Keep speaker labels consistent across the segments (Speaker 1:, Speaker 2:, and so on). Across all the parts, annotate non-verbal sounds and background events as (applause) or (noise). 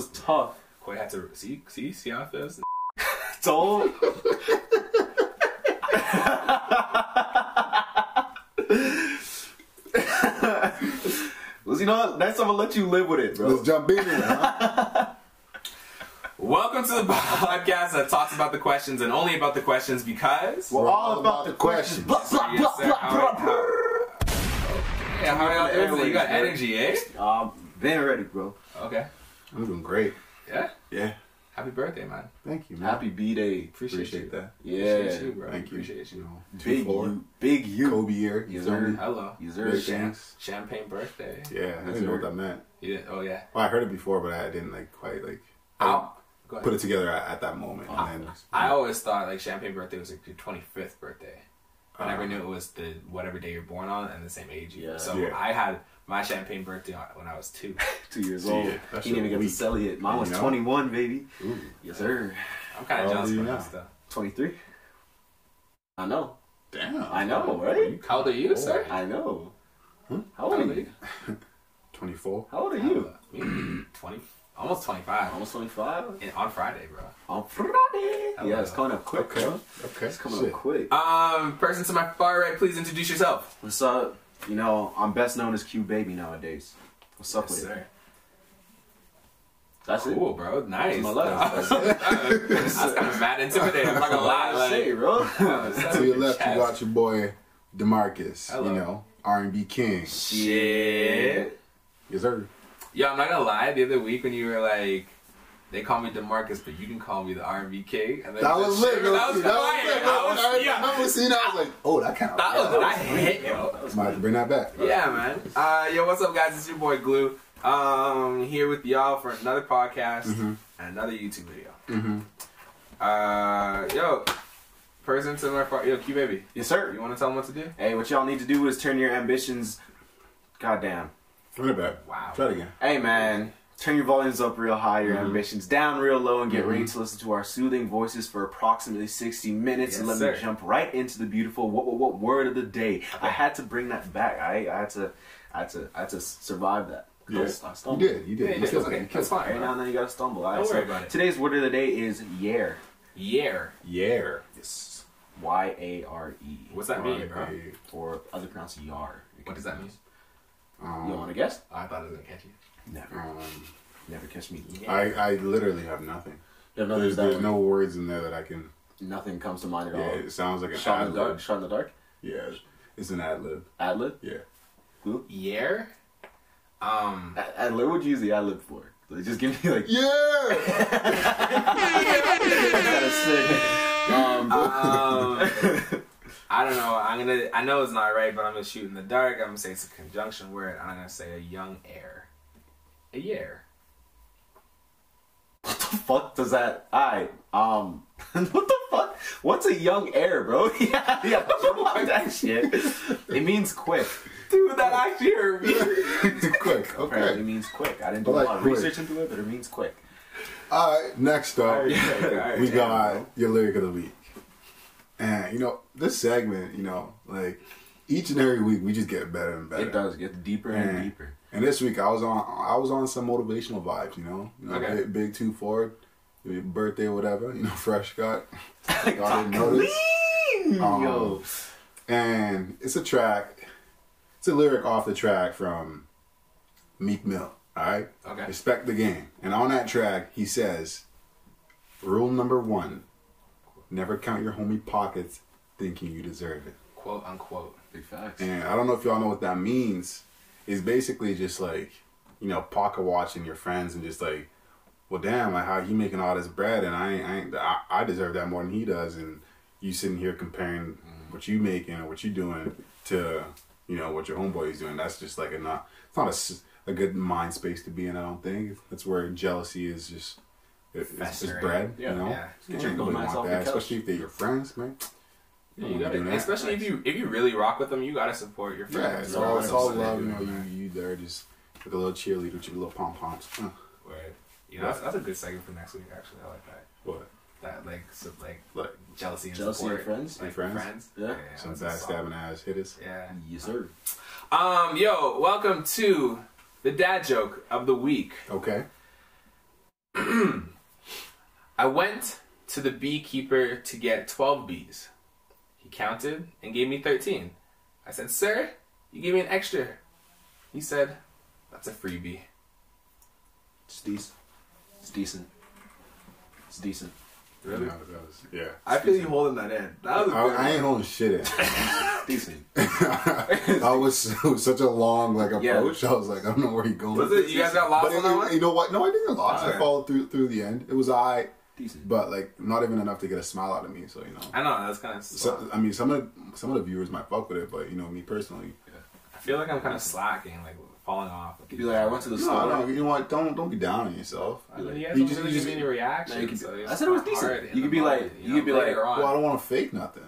Speaker 1: was tough.
Speaker 2: Quay had to see see see how it feels. (laughs)
Speaker 1: Told. (laughs) well, you know what? Next time I'll let you live with it, bro.
Speaker 3: Let's jump in there, huh? (laughs)
Speaker 2: Welcome to the podcast that talks about the questions and only about the questions because.
Speaker 1: We're all about the questions. Blah, blah,
Speaker 2: Yes,
Speaker 1: blah, blah, blah,
Speaker 2: Yeah, how are y'all doing? You got energy, eh?
Speaker 1: blah. Um, been ready, bro.
Speaker 2: Okay.
Speaker 3: I'm doing great.
Speaker 2: Yeah.
Speaker 3: Yeah.
Speaker 2: Happy birthday, man.
Speaker 3: Thank you, man.
Speaker 1: Happy B Day.
Speaker 2: Appreciate,
Speaker 3: Appreciate
Speaker 2: you.
Speaker 3: that.
Speaker 1: Yeah.
Speaker 2: Appreciate you, bro.
Speaker 3: Thank you.
Speaker 2: Appreciate you.
Speaker 3: know,
Speaker 1: Big
Speaker 3: 2-4.
Speaker 1: you. Big you.
Speaker 3: Kobe year.
Speaker 1: Yes,
Speaker 3: You feel
Speaker 1: sir.
Speaker 2: Hello.
Speaker 1: You
Speaker 3: Big
Speaker 1: deserve
Speaker 3: things.
Speaker 2: Champagne birthday.
Speaker 3: Yeah, I didn't know what that meant.
Speaker 2: You did? Oh yeah.
Speaker 3: Well, I heard it before, but I didn't like quite like I
Speaker 2: Ow.
Speaker 3: didn't
Speaker 2: Go ahead.
Speaker 3: put it together at, at that moment. and then,
Speaker 2: I always thought like champagne birthday was like your twenty fifth birthday. I never
Speaker 3: Uh,
Speaker 2: knew it was the whatever day you're born on and the same age you.
Speaker 1: Yeah.
Speaker 2: So
Speaker 3: Yeah.
Speaker 2: I had my champagne birthday when I was two. (laughs)
Speaker 1: Two years old.
Speaker 3: yeah,
Speaker 1: he didn't even get to
Speaker 3: weak.
Speaker 1: sell it. Mine was
Speaker 3: You know?
Speaker 1: 21, baby.
Speaker 3: Ooh.
Speaker 1: Yes, sir.
Speaker 2: I'm kind of
Speaker 3: old
Speaker 2: jealous
Speaker 3: are you
Speaker 2: of
Speaker 3: now?
Speaker 2: that stuff.
Speaker 1: 23. I know.
Speaker 3: Damn.
Speaker 1: I know, right?
Speaker 2: How old are you, sir?
Speaker 1: I know.
Speaker 3: Hmm?
Speaker 1: How old are you? (laughs)
Speaker 3: 24.
Speaker 1: How old are you?
Speaker 2: Me, Twenty, almost twenty five.
Speaker 1: Almost 25.
Speaker 2: On Friday, bro.
Speaker 1: On Friday.
Speaker 2: Hello.
Speaker 1: Yeah, it's coming up quick,
Speaker 3: Okay.
Speaker 1: bro.
Speaker 3: Okay.
Speaker 1: It's coming
Speaker 3: Shit.
Speaker 1: up quick.
Speaker 2: Um, person to my far right, please introduce yourself.
Speaker 1: What's up? You know, I'm best known as Q Baby nowadays. What's up
Speaker 2: Yes,
Speaker 1: with it? That's
Speaker 2: Cool, bro. Nice.
Speaker 1: my left.
Speaker 2: That's (laughs) kind of mad intimidating. I'm not gonna lie.
Speaker 1: it. Say,
Speaker 2: Like,
Speaker 1: bro. (laughs)
Speaker 3: To your left, you got your boy Demarcus.
Speaker 2: Hello.
Speaker 3: You know, R&B king.
Speaker 2: Shit.
Speaker 3: Yes, sir.
Speaker 2: Yo, I'm not gonna lie. The other week when you were like, they call me Demarcus, but you can call me the R&B king. And then
Speaker 3: That was lit. That was lit. That
Speaker 2: That
Speaker 3: was
Speaker 2: was-
Speaker 3: lit. I
Speaker 2: yeah.
Speaker 3: remember seeing. I was like, oh, that kind of.
Speaker 2: That was I hit yo.
Speaker 3: Might have to bring that back.
Speaker 2: Yeah, man. Uh, yo, what's up, guys? It's your boy Glue. Um, here with y'all for another podcast
Speaker 3: Mhm.
Speaker 2: and another YouTube video.
Speaker 3: Mm-hmm.
Speaker 2: Uh, yo, person to my far, yo, Q baby,
Speaker 1: Yes, sir.
Speaker 2: you want to tell them what to do?
Speaker 1: Hey, what y'all need to do is turn your ambitions. Goddamn.
Speaker 3: Run it back.
Speaker 2: Wow.
Speaker 3: Try it again.
Speaker 1: Hey, man. Turn your volumes up real high, your
Speaker 3: Mhm.
Speaker 1: ambitions down real low, and get
Speaker 3: Mhm.
Speaker 1: ready to listen to our soothing voices for approximately 60 minutes. and
Speaker 2: Yes,
Speaker 1: let me jump right into the beautiful what, what, what word of the day. I had to bring that back. I, I had to, I had to, I had to survive that.
Speaker 3: Yeah.
Speaker 1: I
Speaker 3: You did. You did.
Speaker 2: Yeah,
Speaker 3: You
Speaker 2: it's
Speaker 3: killed
Speaker 2: okay.
Speaker 3: You
Speaker 2: That's
Speaker 3: killed
Speaker 2: fine.
Speaker 1: Every now and then you gotta stumble. All right,
Speaker 2: Don't
Speaker 1: so
Speaker 2: worry about it.
Speaker 1: Today's word of the day is year.
Speaker 2: Yeah.
Speaker 3: it. Yeah.
Speaker 1: Yes. Y A R E.
Speaker 2: What's that mean, bro?
Speaker 3: R&B.
Speaker 1: Or other pronounced yar.
Speaker 2: What does that mean?
Speaker 3: Um,
Speaker 1: You want to guess?
Speaker 2: I thought it was gonna catch you.
Speaker 1: Never.
Speaker 3: um,
Speaker 1: Never catch me.
Speaker 3: I, I literally have nothing.
Speaker 1: Yeah, no,
Speaker 3: There's, there's no words in there that I can.
Speaker 1: Nothing comes to mind at
Speaker 3: Yeah,
Speaker 1: all.
Speaker 3: it sounds like an
Speaker 1: Shot in the dark. Shot in the dark.
Speaker 3: Yeah, it's an ad lib.
Speaker 1: Ad lib.
Speaker 3: Yeah.
Speaker 1: Who?
Speaker 2: Yeah. Um.
Speaker 1: Ad ad lib. What'd you use the ad lib for? Like, just give me like.
Speaker 3: Yeah. (laughs)
Speaker 1: Um,
Speaker 2: Um, (laughs) I don't know. I'm gonna. I know it's not right, but I'm gonna shoot in the dark. I'm gonna say it's a conjunction word. I'm gonna say a young heir. A year.
Speaker 1: what the fuck does that? I um. (laughs) what the fuck? What's a young heir, bro? (laughs) yeah, yeah. That shit. It means quick.
Speaker 2: Dude, that actually hurt me. (laughs)
Speaker 3: Quick.
Speaker 1: Apparently,
Speaker 3: Okay.
Speaker 1: it means quick. I didn't do
Speaker 3: like
Speaker 1: a lot of
Speaker 3: quick.
Speaker 1: research into it, but it means quick.
Speaker 3: All right. Next up, we
Speaker 2: Alright,
Speaker 3: got your lyric of the week. And you know this segment, you know, like each and every week we just get better and better.
Speaker 1: It does get deeper and
Speaker 3: Man.
Speaker 1: deeper.
Speaker 3: And this week I was on I was on some motivational vibes, you know. You know
Speaker 2: Okay.
Speaker 3: big, big two forward, your birthday whatever, you know, (laughs) fresh cut. (laughs) Y'all didn't notice. Um,
Speaker 1: Yo.
Speaker 3: And it's a track, it's a lyric off the track from Meek Mill. Alright?
Speaker 2: Okay.
Speaker 3: Respect the game. And on that track he says, Rule number one, never count your homie pockets thinking you deserve it.
Speaker 2: Quote unquote.
Speaker 1: Big facts.
Speaker 3: And I don't know if y'all know what that means. It's basically just like, you know, pocket watching your friends and just like, well, damn, like how he making all this bread and I ain't, I, ain't, I, I deserve that more than he does. And you sitting here comparing mm-hmm. what you making or what you doing to, you know, what your homeboy is doing. That's just like a not, it's not a good mind space to be in. I don't think that's where jealousy is just. it- It's, it's bread,
Speaker 1: Yeah.
Speaker 3: you know.
Speaker 2: Yeah.
Speaker 1: Get your
Speaker 3: nobody
Speaker 1: dumb ass
Speaker 3: want
Speaker 1: off
Speaker 3: that, especially if they're your friends, man.
Speaker 2: Yeah,
Speaker 3: You
Speaker 2: you gotta,
Speaker 3: do that.
Speaker 2: especially if you if you really rock with them, you gotta support your
Speaker 3: Yeah,
Speaker 2: friends.
Speaker 3: it's all, it's all love. You know,
Speaker 2: do,
Speaker 3: you, you there just like a little cheerleader with your little pom poms.
Speaker 2: Right. You know, that's, that's a good segment for next week. Actually, I like that.
Speaker 3: what?
Speaker 2: That like so, like
Speaker 3: Like
Speaker 2: jealousy and
Speaker 1: Jealousy
Speaker 2: support.
Speaker 1: of friends?
Speaker 2: like
Speaker 3: Friends?
Speaker 2: friends.
Speaker 1: Yeah.
Speaker 3: some
Speaker 2: that's solid.
Speaker 3: backstabbing ass hitters.
Speaker 2: Yeah.
Speaker 1: Yes, sir.
Speaker 2: Um, yo, welcome to the dad joke of the week.
Speaker 3: Okay. (clears throat)
Speaker 2: I went to the beekeeper to get 12 bees. He counted and gave me 13. I said, Sir, you gave me an extra. He said, That's a freebie.
Speaker 1: It's decent. It's decent. It's decent.
Speaker 2: Really?
Speaker 3: Yeah, that was- yeah.
Speaker 2: I feel you holding that in. That was
Speaker 3: I,
Speaker 2: good.
Speaker 3: I ain't holding shit in. (laughs)
Speaker 1: Decent. (laughs)
Speaker 3: I was, it (laughs) such a long like
Speaker 1: Yeah.
Speaker 3: approach. I was like, I don't know where you're going.
Speaker 2: Was it? You guys got lost
Speaker 3: But
Speaker 2: on
Speaker 3: it-
Speaker 2: that one?
Speaker 3: you know what? No, I didn't get lost.
Speaker 2: Okay.
Speaker 3: I followed through through the end. It was I,
Speaker 1: Decent.
Speaker 3: but like not even enough to get a smile out of me. So you know.
Speaker 2: I know, that's kind of.
Speaker 3: So, I mean, some of some of the viewers might fuck with it, but you know, me personally, Yeah.
Speaker 2: I feel like I'm kind of slacking, like falling off.
Speaker 1: You'd be like, I went to the
Speaker 3: no,
Speaker 1: store.
Speaker 3: no, you know what? Don't don't be down on yourself.
Speaker 2: I mean, you guys
Speaker 3: You just-
Speaker 2: really
Speaker 3: you
Speaker 2: give
Speaker 3: just-
Speaker 2: me any reaction.
Speaker 1: No, you could-
Speaker 2: so it's
Speaker 1: I said it was decent. You could be like-
Speaker 2: moment,
Speaker 1: you
Speaker 2: know,
Speaker 1: could be like,
Speaker 2: later on.
Speaker 3: Well, I don't want to fake nothing.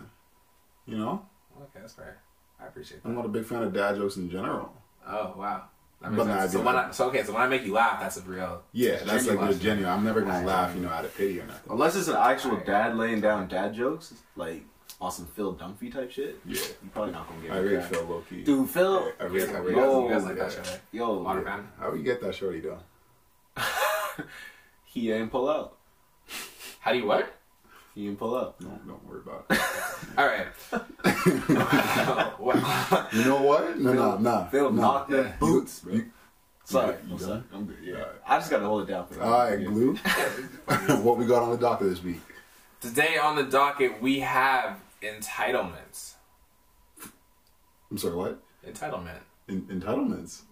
Speaker 3: You know,
Speaker 2: Okay, that's fair. I appreciate that.
Speaker 3: I'm not a big fan of dad jokes in general.
Speaker 2: Oh wow. That
Speaker 3: But
Speaker 2: makes
Speaker 3: nah,
Speaker 2: sense.
Speaker 3: I
Speaker 2: So when I, so okay, so when I make you laugh, that's a real.
Speaker 3: Yeah, that's like
Speaker 2: genuine.
Speaker 3: genuine. I'm never gonna
Speaker 1: I-
Speaker 3: laugh, you know, out of pity or nothing.
Speaker 1: Unless it's an actual dad laying down dad jokes, like on some Phil Dunphy type shit.
Speaker 3: Yeah.
Speaker 1: You probably not gonna get
Speaker 3: I
Speaker 1: it.
Speaker 3: really
Speaker 1: Yeah.
Speaker 3: feel low key.
Speaker 1: Dude, Phil.
Speaker 3: I
Speaker 2: You
Speaker 3: I
Speaker 2: you
Speaker 3: really,
Speaker 2: guys,
Speaker 1: Yo,
Speaker 2: you guys like that show, right?
Speaker 1: Yo,
Speaker 2: Water fan.
Speaker 3: How we get that shorty though? (laughs)
Speaker 1: he ain't pull out.
Speaker 2: How do you what?
Speaker 1: He ain't pull up.
Speaker 3: Don't don't worry about it. (laughs)
Speaker 2: All right. Wow. (laughs) (laughs)
Speaker 3: You know what? No, no, no.
Speaker 1: Phil
Speaker 3: no.
Speaker 1: knocked them
Speaker 2: Yeah.
Speaker 1: boots, bro.
Speaker 3: You-
Speaker 1: Sorry,
Speaker 3: you
Speaker 1: I'm
Speaker 3: done?
Speaker 1: I'm good. Yeah,
Speaker 3: Alright.
Speaker 1: I just gotta hold it down for that.
Speaker 3: All right,
Speaker 1: Yeah.
Speaker 3: glue. what we got on the docket this week?
Speaker 2: Today on the docket we have entitlements.
Speaker 3: I'm sorry, what?
Speaker 2: Entitlement.
Speaker 3: En- entitlements.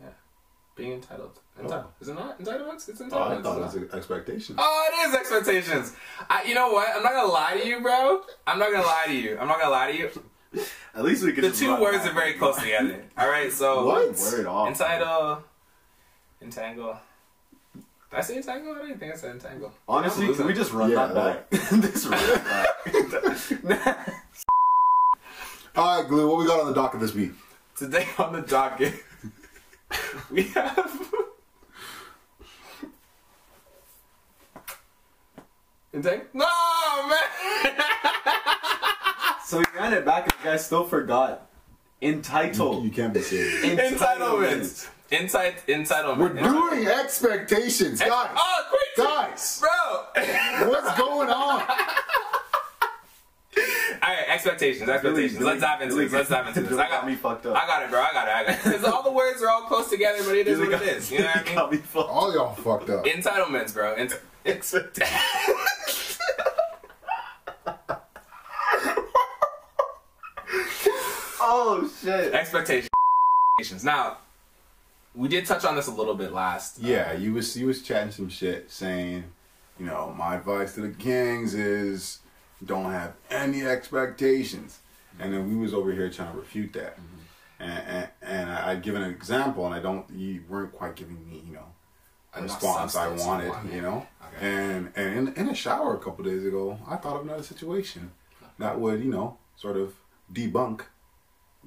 Speaker 3: Yeah.
Speaker 2: Being entitled.
Speaker 3: Oh.
Speaker 2: Is it not entitlements? It's entitlements.
Speaker 3: Oh, I thought it
Speaker 2: isn't
Speaker 3: was expectations.
Speaker 2: Oh, it is expectations. I, you know what? I'm not gonna lie to you, bro. I'm not gonna lie to you. I'm not gonna lie to you.
Speaker 1: At least we can.
Speaker 2: The two words are very close together. (laughs) All right, so
Speaker 3: What?
Speaker 1: Word off.
Speaker 2: entitle, entangle. Did I say entangle? I don't think I said entangle.
Speaker 1: Honestly, can we just run
Speaker 3: Yeah, (laughs)
Speaker 1: that back? this run back.
Speaker 3: All right, glue. What we got on the docket this week?
Speaker 2: Today on the docket, (laughs) we have. Entang- no, man! (laughs)
Speaker 1: so we ran it back, and the guy still forgot. Entitled.
Speaker 3: You can't be serious.
Speaker 2: Entitlements. Enti- entitlement.
Speaker 3: We're doing expectations, guys.
Speaker 2: Oh, quick!
Speaker 3: Guys,
Speaker 2: Bro!
Speaker 3: what's going on? (laughs)
Speaker 2: Alright, expectations, expectations. Let's dive into this. Let's dive into this. I got
Speaker 1: me fucked up.
Speaker 2: I got it, bro. I got it. I got it. Because all the words are all close together, but it is what it is. You know what I (laughs) mean?
Speaker 1: got me fucked.
Speaker 3: All y'all fucked up.
Speaker 2: Entitlements, bro. Ent-
Speaker 1: Oh shit.
Speaker 2: expectations. Now, we did touch on this a little bit last.
Speaker 3: Uh, yeah, you was you was chatting some shit, saying, you know, my advice to the kings is don't have any expectations, and then we was over here trying to refute that, mm-hmm. and and, and I, I'd given an example, and I don't, you weren't quite giving me, you know, a response I
Speaker 2: substance you
Speaker 3: wanted,
Speaker 2: wanted.
Speaker 3: you know,
Speaker 2: Okay.
Speaker 3: and and in, in a shower a couple days ago, I thought of another situation that would, you know, sort of debunk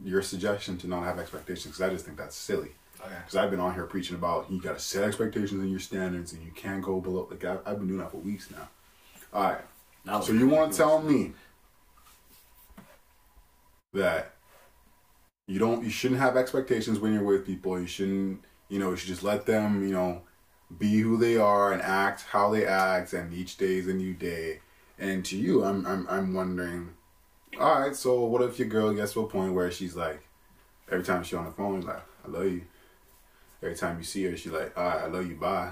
Speaker 3: your suggestion to not have expectations, because I just think that's silly.
Speaker 2: Oh, okay.
Speaker 3: Because I've been on here preaching about you got to set expectations and your standards and you can't go below. Like I've, I've been doing that for weeks now. All right.
Speaker 1: Now
Speaker 3: So you want to tell me that you don't, you shouldn't have expectations when you're with people. You shouldn't, you know, you should just let them, you know, be who they are and act how they act, and each day is a new day. And to you, I'm, I'm, I'm wondering. All right. So what if your girl gets to a point where she's like, every time she's on the phone, like, I love you. Every time you see her, she's like, all right, I love you, bye.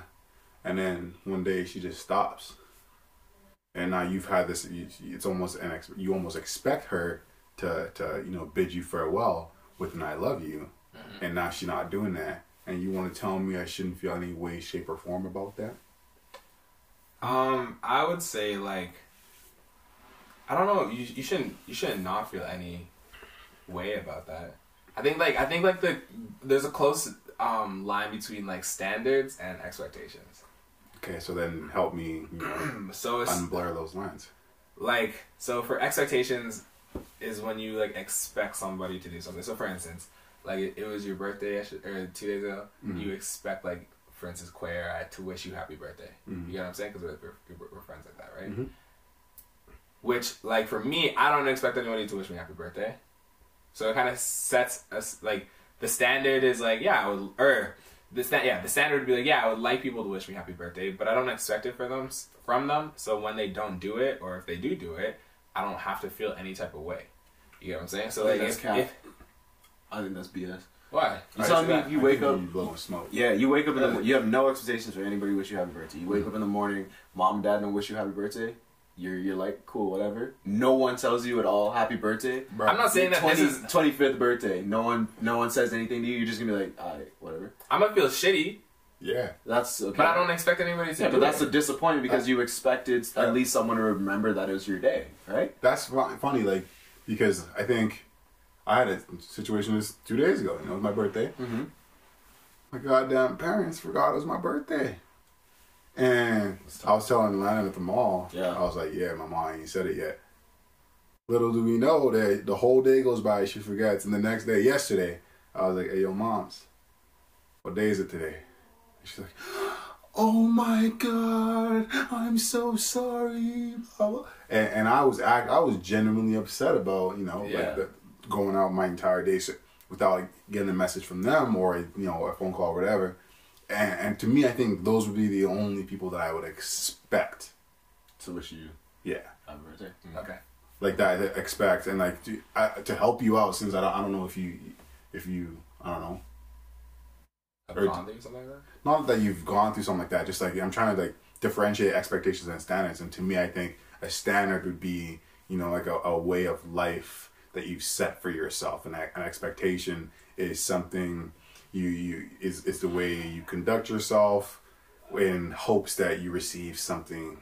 Speaker 3: And then one day she just stops. And now you've had this, it's almost an, ex, you almost expect her to, to, you know, bid you farewell with an I love you. And now she's not doing that. And you want to tell me I shouldn't feel any way, shape, or form about that?
Speaker 2: Um, I would say like I don't know. You you shouldn't you shouldn't not feel any way about that. I think like I think like the there's a close um line between like standards and expectations.
Speaker 3: Okay, so then help me, you know, (clears throat)
Speaker 2: So
Speaker 3: unblur those lines.
Speaker 2: like so for expectations is when you like expect somebody to do something. So for instance, like it, it was your birthday or two days ago, mm-hmm. you expect like for instance Quare to wish you happy birthday. You mm-hmm. get what I'm saying? Because we're, we're, we're friends like that, right? Mm-hmm. Which like for me, I don't expect anybody to wish me happy birthday. So it kind of sets us like the standard is like yeah, I would or the sta- yeah, the standard would be like, yeah, I would like people to wish me happy birthday, but I don't expect it for them from them. So when they don't do it, or if they do do it, I don't have to feel any type of way. You get what I'm saying? So like, if,
Speaker 1: cap.
Speaker 2: if
Speaker 1: I think that's BS.
Speaker 2: why
Speaker 1: You telling me you wake up?
Speaker 3: you blowing smoke.
Speaker 1: Yeah, you wake up in the you have no expectations for anybody wish you happy birthday. You wake mm-hmm. up in the morning, mom and dad don't wish you happy birthday. You're you're like cool, whatever. No one tells you at all happy birthday.
Speaker 3: Bro,
Speaker 2: I'm not saying that this is.
Speaker 1: twenty fifth birthday. No one no one says anything to you. You're just gonna be like, alright, whatever.
Speaker 2: I'm gonna feel shitty,
Speaker 3: Yeah,
Speaker 1: That's okay.
Speaker 2: but I don't expect anybody to.
Speaker 1: Yeah,
Speaker 2: do
Speaker 1: but that's
Speaker 2: it.
Speaker 1: a disappointment because you expected
Speaker 3: Yeah.
Speaker 1: at least someone to remember that it was your day, right?
Speaker 3: that's funny. Like because I think I had a situation this two days ago. You know, it was my birthday.
Speaker 1: Mm-hmm.
Speaker 3: My goddamn parents forgot it was my birthday. And I was telling Landon at the mall,
Speaker 1: Yeah.
Speaker 3: I was like, yeah, my mom ain't said it yet. Little do we know that the whole day goes by, she forgets. And the next day, yesterday, I was like, hey, yo, moms, what day is it today? And she's like, oh my God, I'm so sorry. blah, blah. And, and I was act, I was genuinely upset about, you know,
Speaker 2: Yeah.
Speaker 3: like the, going out my entire day so, without like, getting a message from them or, you know, a phone call or whatever. And, and to me, I think those would be the only people that I would expect.
Speaker 1: To wish you
Speaker 3: Yeah.
Speaker 1: happy birthday. Mm.
Speaker 2: okay.
Speaker 3: Like that, I expect and like to, I, to help you out since I don't, I don't know if you, if you, I don't know,
Speaker 2: Have
Speaker 3: Or-
Speaker 2: gone through something like that.
Speaker 3: not that you've gone through something like that. Just like I'm trying to like differentiate expectations and standards. And to me, I think a standard would be you know like a, a way of life that you've set for yourself, and an expectation is something you you is is the way you conduct yourself in hopes that you receive something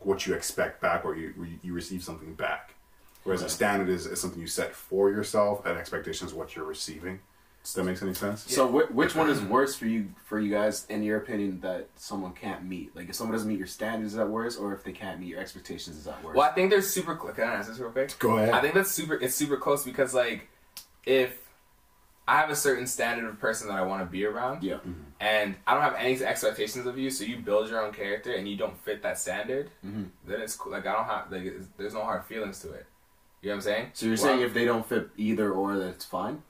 Speaker 3: what you expect back or you you receive something back. Whereas a standard is, is something you set for yourself, and expectation is what you're receiving. Does that make any sense?
Speaker 1: So wh- which one is worse for you for you guys in your opinion that someone can't meet? Like if someone doesn't meet your standards, is that worse, or if they can't meet your expectations, is that worse?
Speaker 2: Well, I think they're super. cl- Can I answer this real quick?
Speaker 3: Go ahead.
Speaker 2: I think that's super. It's super close because like, if I have a certain standard of person that I want to be around,
Speaker 1: Yeah.
Speaker 2: and I don't have any expectations of you, so you build your own character and you don't fit that standard,
Speaker 1: Mhm.
Speaker 2: then it's cool. Like I don't have like it's, there's no hard feelings to it. You know what I'm saying?
Speaker 1: So you're
Speaker 2: Well,
Speaker 1: saying if they don't fit either or, that it's fine?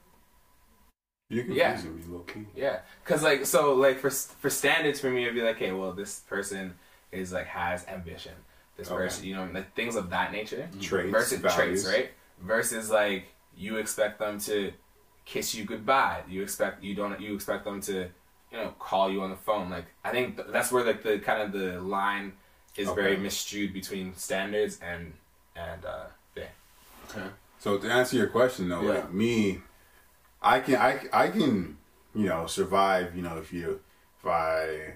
Speaker 3: You can
Speaker 2: Yeah.
Speaker 3: easily be low key.
Speaker 2: Yeah, cause like so like for for standards for me it'd be like, okay, well this person is like has ambition. This
Speaker 3: Okay.
Speaker 2: person, you know, like things of that nature.
Speaker 3: Traits,
Speaker 2: versus
Speaker 3: values.
Speaker 2: traits, right? Versus like you expect them to kiss you goodbye. You expect you don't you expect them to you know call you on the phone. Like I think th- that's where like the kind of the line is very
Speaker 3: Okay.
Speaker 2: misstrued between standards and and uh yeah.
Speaker 1: Okay.
Speaker 3: So to answer your question though,
Speaker 1: Yeah.
Speaker 3: like me, I can I I can you know survive. You know if you if I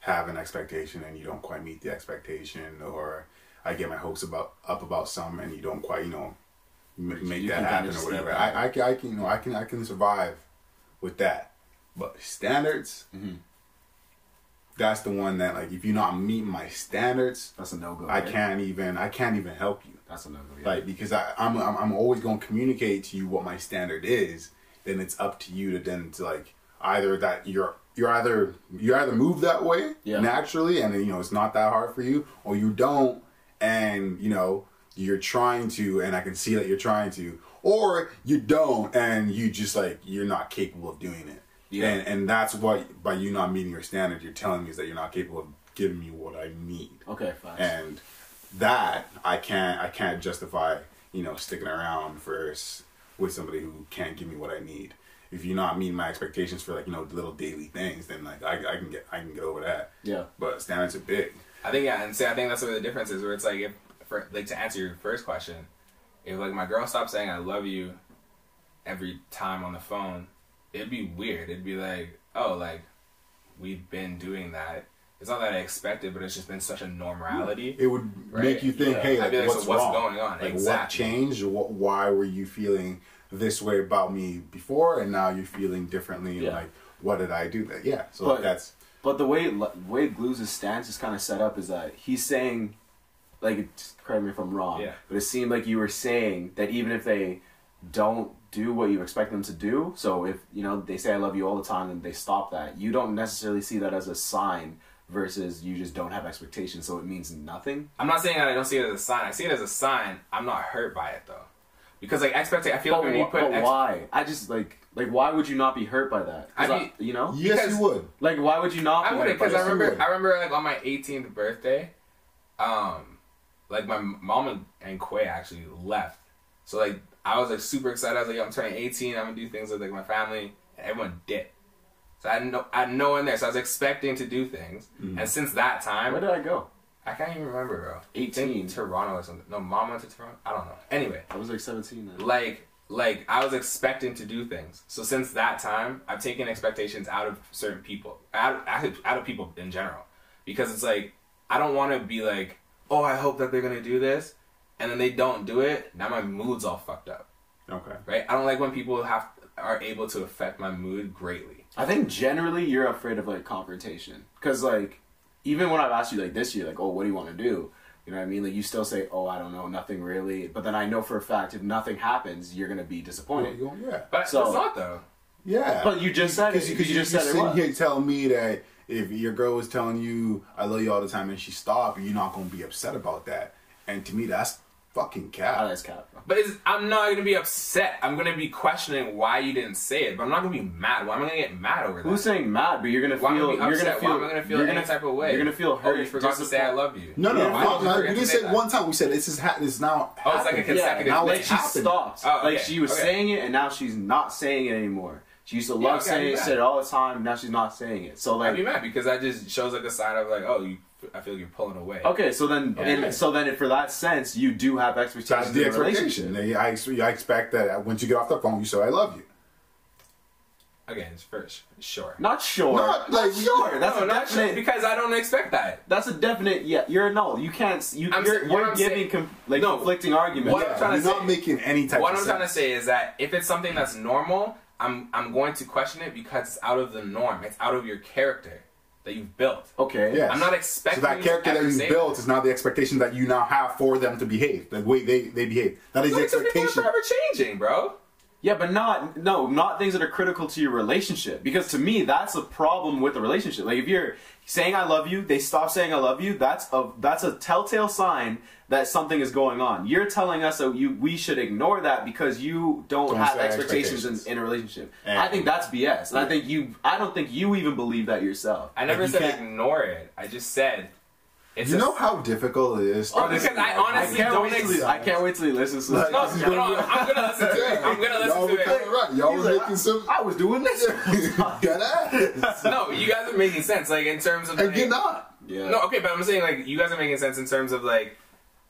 Speaker 3: have an expectation and you don't quite meet the expectation, or I get my hopes about up about some and you don't quite you know m- make that happen or whatever. I I can, I can you know I can I can survive with that, but standards.
Speaker 1: Mhm.
Speaker 3: That's the one that like if you're not meeting my standards,
Speaker 1: That's a no go.
Speaker 3: I can't even I can't even help you.
Speaker 1: That's a no go.
Speaker 3: Like because I, I'm, I'm I'm always going to communicate to you what my standard is. Then it's up to you to then to like either that you're you're either you either move that way
Speaker 1: Yeah.
Speaker 3: naturally and you know it's not that hard for you, or you don't and you know you're trying to and I can see that you're trying to, or you don't and you just like you're not capable of doing it.
Speaker 1: Yeah.
Speaker 3: And and that's what by you not meeting your standard, you're telling me is that you're not capable of giving me what I need
Speaker 1: Okay, fine.
Speaker 3: and that I can't I can't justify you know sticking around for with somebody who can't give me what I need. If you're not meeting my expectations for like you know little daily things, then like I, I can get I can get over that.
Speaker 1: yeah.
Speaker 3: But standards are big.
Speaker 2: I think yeah, and see, I think that's where the difference is. Where it's like, if for like to answer your first question, if like my girl stopped saying I love you every time on the phone, it'd be weird. It'd be like, oh, like we've been doing that. It's not that I expected, but it's just been such a normality.
Speaker 3: It would
Speaker 2: Right.
Speaker 3: make you think,
Speaker 1: Yeah.
Speaker 3: hey,
Speaker 2: I'd
Speaker 3: like,
Speaker 2: be like, so
Speaker 3: what's,
Speaker 2: what's
Speaker 3: wrong?
Speaker 2: going on?
Speaker 3: Like what changed? What, why were you feeling this way about me before, and now you're feeling differently? And
Speaker 1: Yeah.
Speaker 3: like, what did I do? That yeah. So
Speaker 1: But-
Speaker 3: that's
Speaker 1: But the way way Glue's stance is kind of set up is that he's saying, like, it's- correct me if I'm wrong,
Speaker 2: Yeah.
Speaker 1: but it seemed like you were saying that even if they don't do what you expect them to do, so if you know they say I love you all the time and they stop that, you don't necessarily see that as a sign versus you just don't have expectations, so it means nothing.
Speaker 2: I'm not saying that I don't see it as a sign. I see it as a sign. I'm not hurt by it though. because like expectation. I feel
Speaker 1: But,
Speaker 2: like when you put
Speaker 1: but
Speaker 2: ex-
Speaker 1: why? I just like like why would you not be hurt by that?
Speaker 2: I
Speaker 1: I-
Speaker 2: mean-
Speaker 1: you know,
Speaker 3: Yes,
Speaker 2: Because-
Speaker 3: you would.
Speaker 1: like why would you not?
Speaker 2: I wouldn't because I remember. I remember like on my 18th birthday, um, like my mom and, and Quay actually left. So like I was like super excited. I was like, Yo, I'm turning 18. I'm gonna do things with like my family. And everyone did. So I had no I had no one there. So I was expecting to do things. Hmm. And since that time,
Speaker 1: Where did I go?
Speaker 2: I can't even remember, bro. I
Speaker 1: 18.
Speaker 2: think Toronto or something. No, mom went to Toronto. I don't know. Anyway,
Speaker 1: I was like seventeen then.
Speaker 2: like like I was expecting to do things. So since that time, I've taken expectations out of certain people, out out of, out of people in general, because it's like I don't want to be like, oh, I hope that they're gonna do this, and then they don't do it. Now my mood's all fucked up,
Speaker 3: Okay.
Speaker 2: right? I don't like when people have are able to affect my mood greatly.
Speaker 1: I think generally you're afraid of like confrontation because like even when I've asked you like this year like oh what do you want to do you know what I mean like you still say oh I don't know nothing really but then I know for a fact if nothing happens you're gonna be disappointed.
Speaker 3: you going- yeah.
Speaker 2: But
Speaker 1: So-
Speaker 2: it's not though.
Speaker 3: Yeah.
Speaker 1: But you just said it.
Speaker 3: Because
Speaker 1: Because you just
Speaker 3: you're
Speaker 1: said it
Speaker 3: sitting
Speaker 1: was.
Speaker 3: here telling me that if your girl was telling you I love you all the time and she stopped, you're not gonna be upset about that. And to me, that's fucking cap.
Speaker 1: Oh, that's cap.
Speaker 2: But it's, I'm not gonna be upset. I'm gonna be questioning why you didn't say it. But I'm not gonna be mad. Why am I gonna get mad over that?
Speaker 1: Who's saying mad? But you're gonna
Speaker 2: Why
Speaker 1: feel.
Speaker 2: gonna
Speaker 1: You're gonna feel.
Speaker 2: Why am I gonna feel
Speaker 1: you're
Speaker 2: any type of way?
Speaker 1: You're gonna feel
Speaker 2: Oh,
Speaker 1: hurt.
Speaker 2: you forgot to say I love you.
Speaker 3: No, no,
Speaker 2: Why
Speaker 3: no,
Speaker 2: did
Speaker 3: no. We
Speaker 2: to
Speaker 3: didn't
Speaker 2: say
Speaker 3: say
Speaker 2: that?
Speaker 3: one time. We said this is ha- it's now.
Speaker 2: Oh, it's like a
Speaker 3: happening.
Speaker 2: consecutive
Speaker 1: Yeah, now
Speaker 3: thing.
Speaker 1: like she
Speaker 3: happening.
Speaker 1: stopped.
Speaker 2: Oh,
Speaker 1: Like she was
Speaker 2: okay.
Speaker 1: saying it, and now she's not saying it anymore. She used to
Speaker 2: Yeah,
Speaker 1: love
Speaker 2: okay,
Speaker 1: saying
Speaker 2: I'd
Speaker 1: it, said it all the time. Now she's not saying it. So
Speaker 2: I'd
Speaker 1: like,
Speaker 2: be mad because that just shows like a sign of like, oh, you. I feel like you're pulling away.
Speaker 1: okay, so then,
Speaker 2: Yeah.
Speaker 1: in, so then, for that sense, you do have expectations.
Speaker 3: That's the
Speaker 1: in a relationship.
Speaker 3: expectation. I, I expect that once you get off the phone, you say I love you.
Speaker 2: Again, it's first, sure.
Speaker 1: Not sure.
Speaker 3: Not
Speaker 1: Not,
Speaker 3: like-
Speaker 1: sure. That's
Speaker 2: no,
Speaker 1: a
Speaker 2: not
Speaker 1: definite.
Speaker 2: sure because I don't expect that.
Speaker 1: That's a definite. Yeah, you're a no. You can't. You,
Speaker 2: I'm
Speaker 1: you're, you're
Speaker 2: I'm
Speaker 1: giving
Speaker 2: saying-
Speaker 1: com, like
Speaker 2: No,
Speaker 1: conflicting arguments.
Speaker 2: what I'm trying to
Speaker 3: you're not
Speaker 2: say-
Speaker 3: making any type
Speaker 2: What
Speaker 3: of
Speaker 2: I'm trying to say is that if it's something that's normal, I'm I'm going to question it because it's out of the norm. It's out of your character that you've built.
Speaker 1: Okay.
Speaker 3: Yes.
Speaker 2: I'm not
Speaker 3: So
Speaker 2: expecting
Speaker 3: that character that you
Speaker 2: say
Speaker 3: built is not the expectation that you now have for them to behave, the way they, they behave. That is the
Speaker 2: Like, some people are
Speaker 3: expectation.
Speaker 2: forever changing, bro.
Speaker 1: Yeah, but not no, not things that are critical to your relationship. Because to me, that's a problem with the relationship. Like if you're saying I love you, they stop saying I love you. That's a that's a telltale sign that something is going on. You're telling us that you we should ignore that because you don't,
Speaker 3: Don't
Speaker 1: have expectations,
Speaker 3: expectations.
Speaker 1: In, in a relationship.
Speaker 3: And-
Speaker 1: I think that's BS, and I think you. I don't think you even believe that yourself.
Speaker 2: I never
Speaker 3: you
Speaker 2: said
Speaker 3: can't-
Speaker 2: ignore it. I just said it's
Speaker 3: You
Speaker 2: a-
Speaker 3: know how difficult it is.
Speaker 2: Oh, because I honestly
Speaker 1: I can't
Speaker 2: don't
Speaker 1: wait
Speaker 2: ex-
Speaker 1: I can't wait till he listens to this.
Speaker 2: No, no, no, I'm gonna listen to it. I'm gonna
Speaker 3: Y'all
Speaker 2: listen
Speaker 3: were
Speaker 2: to
Speaker 3: kinda
Speaker 2: it.
Speaker 3: right. Y'all was
Speaker 1: like,
Speaker 3: making some.
Speaker 1: I was doing this. (laughs)
Speaker 3: Dead ass.
Speaker 2: No, you guys are making sense. Like in terms of
Speaker 3: And
Speaker 2: like,
Speaker 3: you're not.
Speaker 1: yeah.
Speaker 2: No, okay, but I'm saying like you guys are making sense in terms of like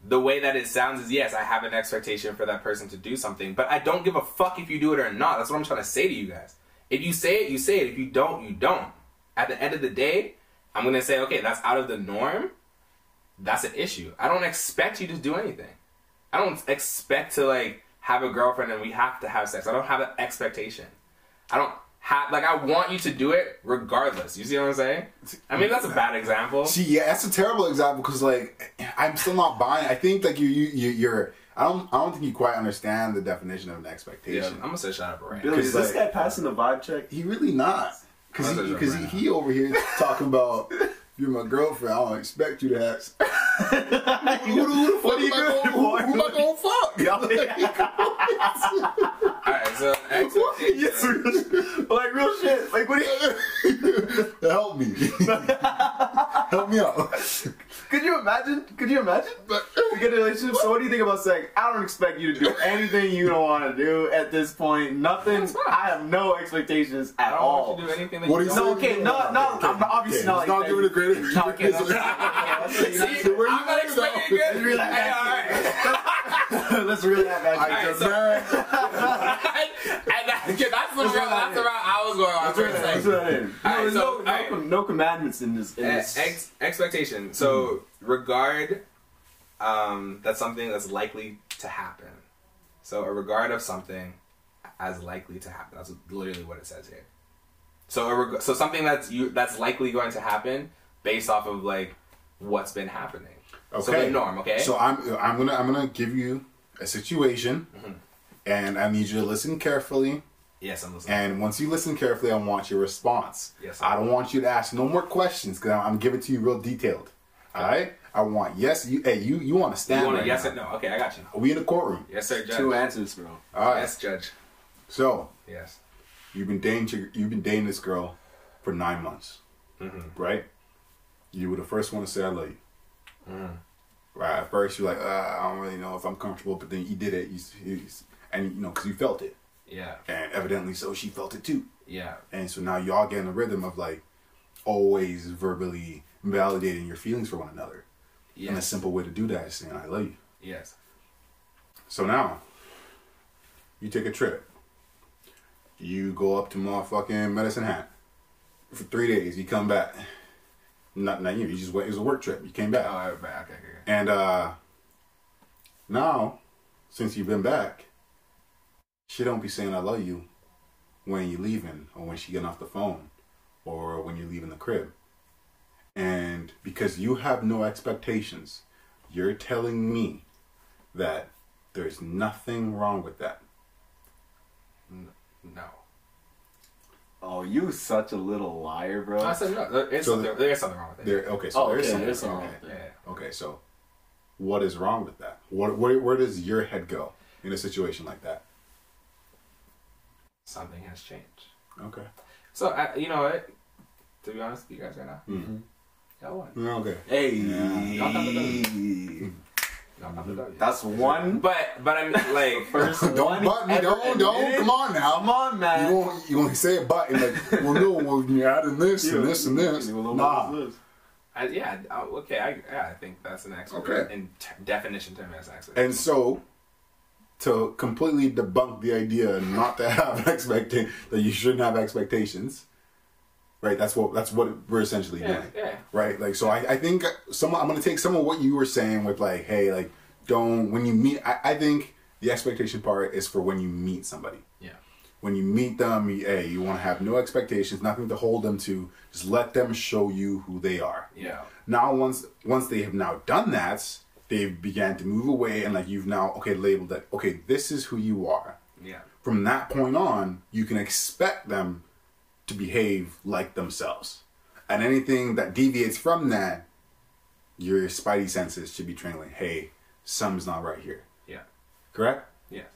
Speaker 2: the way that it sounds is yes, I have an expectation for that person to do something, but I don't give a fuck if you do it or not. That's what I'm trying to say to you guys. If you say it, you say it. If you don't, you don't. At the end of the day, I'm gonna say, okay, that's out of the norm. That's an issue. I don't expect you to do anything. I don't expect to like have a girlfriend and we have to have sex. I don't have an expectation. I don't have like I want you to do it regardless. You see what I'm saying? I mean that's a bad example.
Speaker 3: See, yeah, that's a terrible example because like I'm still not buying. I think like you, you, you you're. I don't. I don't think you quite understand the definition of an
Speaker 2: Yeah,
Speaker 3: expectation.
Speaker 2: I'm gonna say shut up, right?
Speaker 1: Billy, is this
Speaker 3: like-
Speaker 1: guy passing the vibe check?
Speaker 3: He really not. Because he, because he, he over here talking about (laughs) you're my girlfriend. I don't expect you to have. (laughs) who, the- who the fuck
Speaker 1: What you
Speaker 3: am I gonna- who, who (laughs) (laughs) am I
Speaker 1: boy?
Speaker 3: gonna fuck?
Speaker 2: Alright, so
Speaker 1: yes,
Speaker 2: expectation.
Speaker 1: like real shit. Like what? Do you, (laughs)
Speaker 3: Help me. (laughs) Help me out.
Speaker 1: could you imagine? Could you imagine?
Speaker 3: But
Speaker 1: We get a relationship. So what do you think about sex? I don't expect you to do anything you don't want to do at this point. Nothing. I have no expectations
Speaker 2: I
Speaker 1: at
Speaker 2: don't
Speaker 1: all.
Speaker 2: want you to do anything that
Speaker 3: What
Speaker 2: you
Speaker 3: do you
Speaker 2: don't
Speaker 1: No, okay, no, no. I'm obviously
Speaker 3: Okay,
Speaker 1: not
Speaker 3: let's
Speaker 1: like
Speaker 3: not give a great.
Speaker 1: No, okay, no, let's (laughs)
Speaker 2: See, I'm not
Speaker 3: going
Speaker 2: expecting
Speaker 3: now?
Speaker 2: good.
Speaker 1: Really
Speaker 2: Hey, alright. (laughs)
Speaker 1: Let's really have that.
Speaker 3: I
Speaker 2: Alright,
Speaker 3: just
Speaker 2: and that, that's the route.
Speaker 1: right.
Speaker 2: That's the route I was going on.
Speaker 1: That's right. That's right. No,
Speaker 2: so,
Speaker 1: no, no, no commandments in this. In
Speaker 2: Uh,
Speaker 1: this.
Speaker 2: ex- expectation. So regard um, that's something that's likely to happen. So a regard of something as likely to happen. That's literally what it says here. So a reg- so something that's you that's likely going to happen based off of like what's been happening. So
Speaker 3: Okay.
Speaker 2: the norm. Okay.
Speaker 3: So I'm I'm gonna I'm gonna give you a situation, and I need you to listen carefully.
Speaker 2: yes, I'm listening.
Speaker 3: And once you listen carefully, I want your response.
Speaker 2: Yes,
Speaker 3: I don't want you to ask no more questions because I'm, I'm giving it to you real detailed. All right. I want yes. You hey you you want to stand?
Speaker 2: You want a yes
Speaker 3: now.
Speaker 2: or no? Okay, I got you.
Speaker 3: Are we in the courtroom?
Speaker 2: Yes, sir, judge.
Speaker 1: Two answers, bro.
Speaker 3: All right.
Speaker 2: Yes, judge.
Speaker 3: So
Speaker 2: Yes.
Speaker 3: you've been dating you've been dating this girl for nine months,
Speaker 2: Mm-hmm.
Speaker 3: right? You were the first one to say I love you.
Speaker 2: Mm-hmm.
Speaker 3: Right. At first you're like, uh, I don't really know if I'm comfortable, but then you did it. You, and you know because you felt it,
Speaker 2: Yeah.
Speaker 3: and evidently so she felt it too.
Speaker 2: Yeah.
Speaker 3: And so now y'all get in a rhythm of like always verbally validating your feelings for one another. And a simple way to do that is saying I love you.
Speaker 2: Yes.
Speaker 3: So now you take a trip. You go up to motherfucking Medicine Hat for three days. You come back. Not not you. You just went. It was a work trip. You came back.
Speaker 2: Oh, right, okay, okay. okay.
Speaker 3: And uh now, since you've been back, she don't be saying I love you when you leaving or when she getting off the phone or when you're leaving the crib. And because you have no expectations, you're telling me that there's nothing wrong with that.
Speaker 2: No.
Speaker 1: Oh, you such a little liar, bro.
Speaker 2: I said no. There is,
Speaker 3: So
Speaker 2: something, there is something wrong with it.
Speaker 3: There okay, so
Speaker 1: Oh,
Speaker 3: there's
Speaker 1: okay,
Speaker 3: something
Speaker 1: there's
Speaker 3: wrong.
Speaker 1: something
Speaker 2: Okay, yeah.
Speaker 3: Okay, so what is wrong with that? What where, where does your head go in a situation like that?
Speaker 2: Something has changed.
Speaker 3: Okay.
Speaker 2: So, I, you know what? To be honest with you guys right now,
Speaker 3: Mm-hmm.
Speaker 2: y'all won.
Speaker 3: Okay.
Speaker 1: Hey,
Speaker 2: Y'all (laughs)
Speaker 1: that's one.
Speaker 2: But, but I mean, like, (laughs)
Speaker 1: First
Speaker 3: Don't butt me, don't, don't, come on now.
Speaker 1: Come on,
Speaker 3: You
Speaker 1: man.
Speaker 3: gonna you gonna say it, but and like, (laughs) well, no, well, you're adding this and this and this. Nah,
Speaker 2: I, yeah, I, okay, I, yeah, I think that's an expert.
Speaker 3: Okay.
Speaker 2: In t- definition term, that's an expert.
Speaker 3: and so to completely debunk the idea not to (laughs) have expecting that you shouldn't have expectations, right? That's what that's what we're essentially
Speaker 2: yeah,
Speaker 3: doing.
Speaker 2: yeah.
Speaker 3: right? Like, so I, I think some I'm gonna take some of what you were saying with like, hey, like, don't when you meet. I, I think the expectation part is for when you meet somebody.
Speaker 2: Yeah.
Speaker 3: When you meet them, you, hey, you want to have no expectations, nothing to hold them to. Just let them show you who they are.
Speaker 2: Yeah.
Speaker 3: Now, once once they have now done that, they began to move away, and like you've now okay labeled that okay, this is who you are.
Speaker 2: Yeah.
Speaker 3: From that point on, you can expect them to behave like themselves. And anything that deviates from that, your spidey senses should be training like, hey, something's not right here.
Speaker 2: Yeah.
Speaker 3: Correct?
Speaker 2: Yes.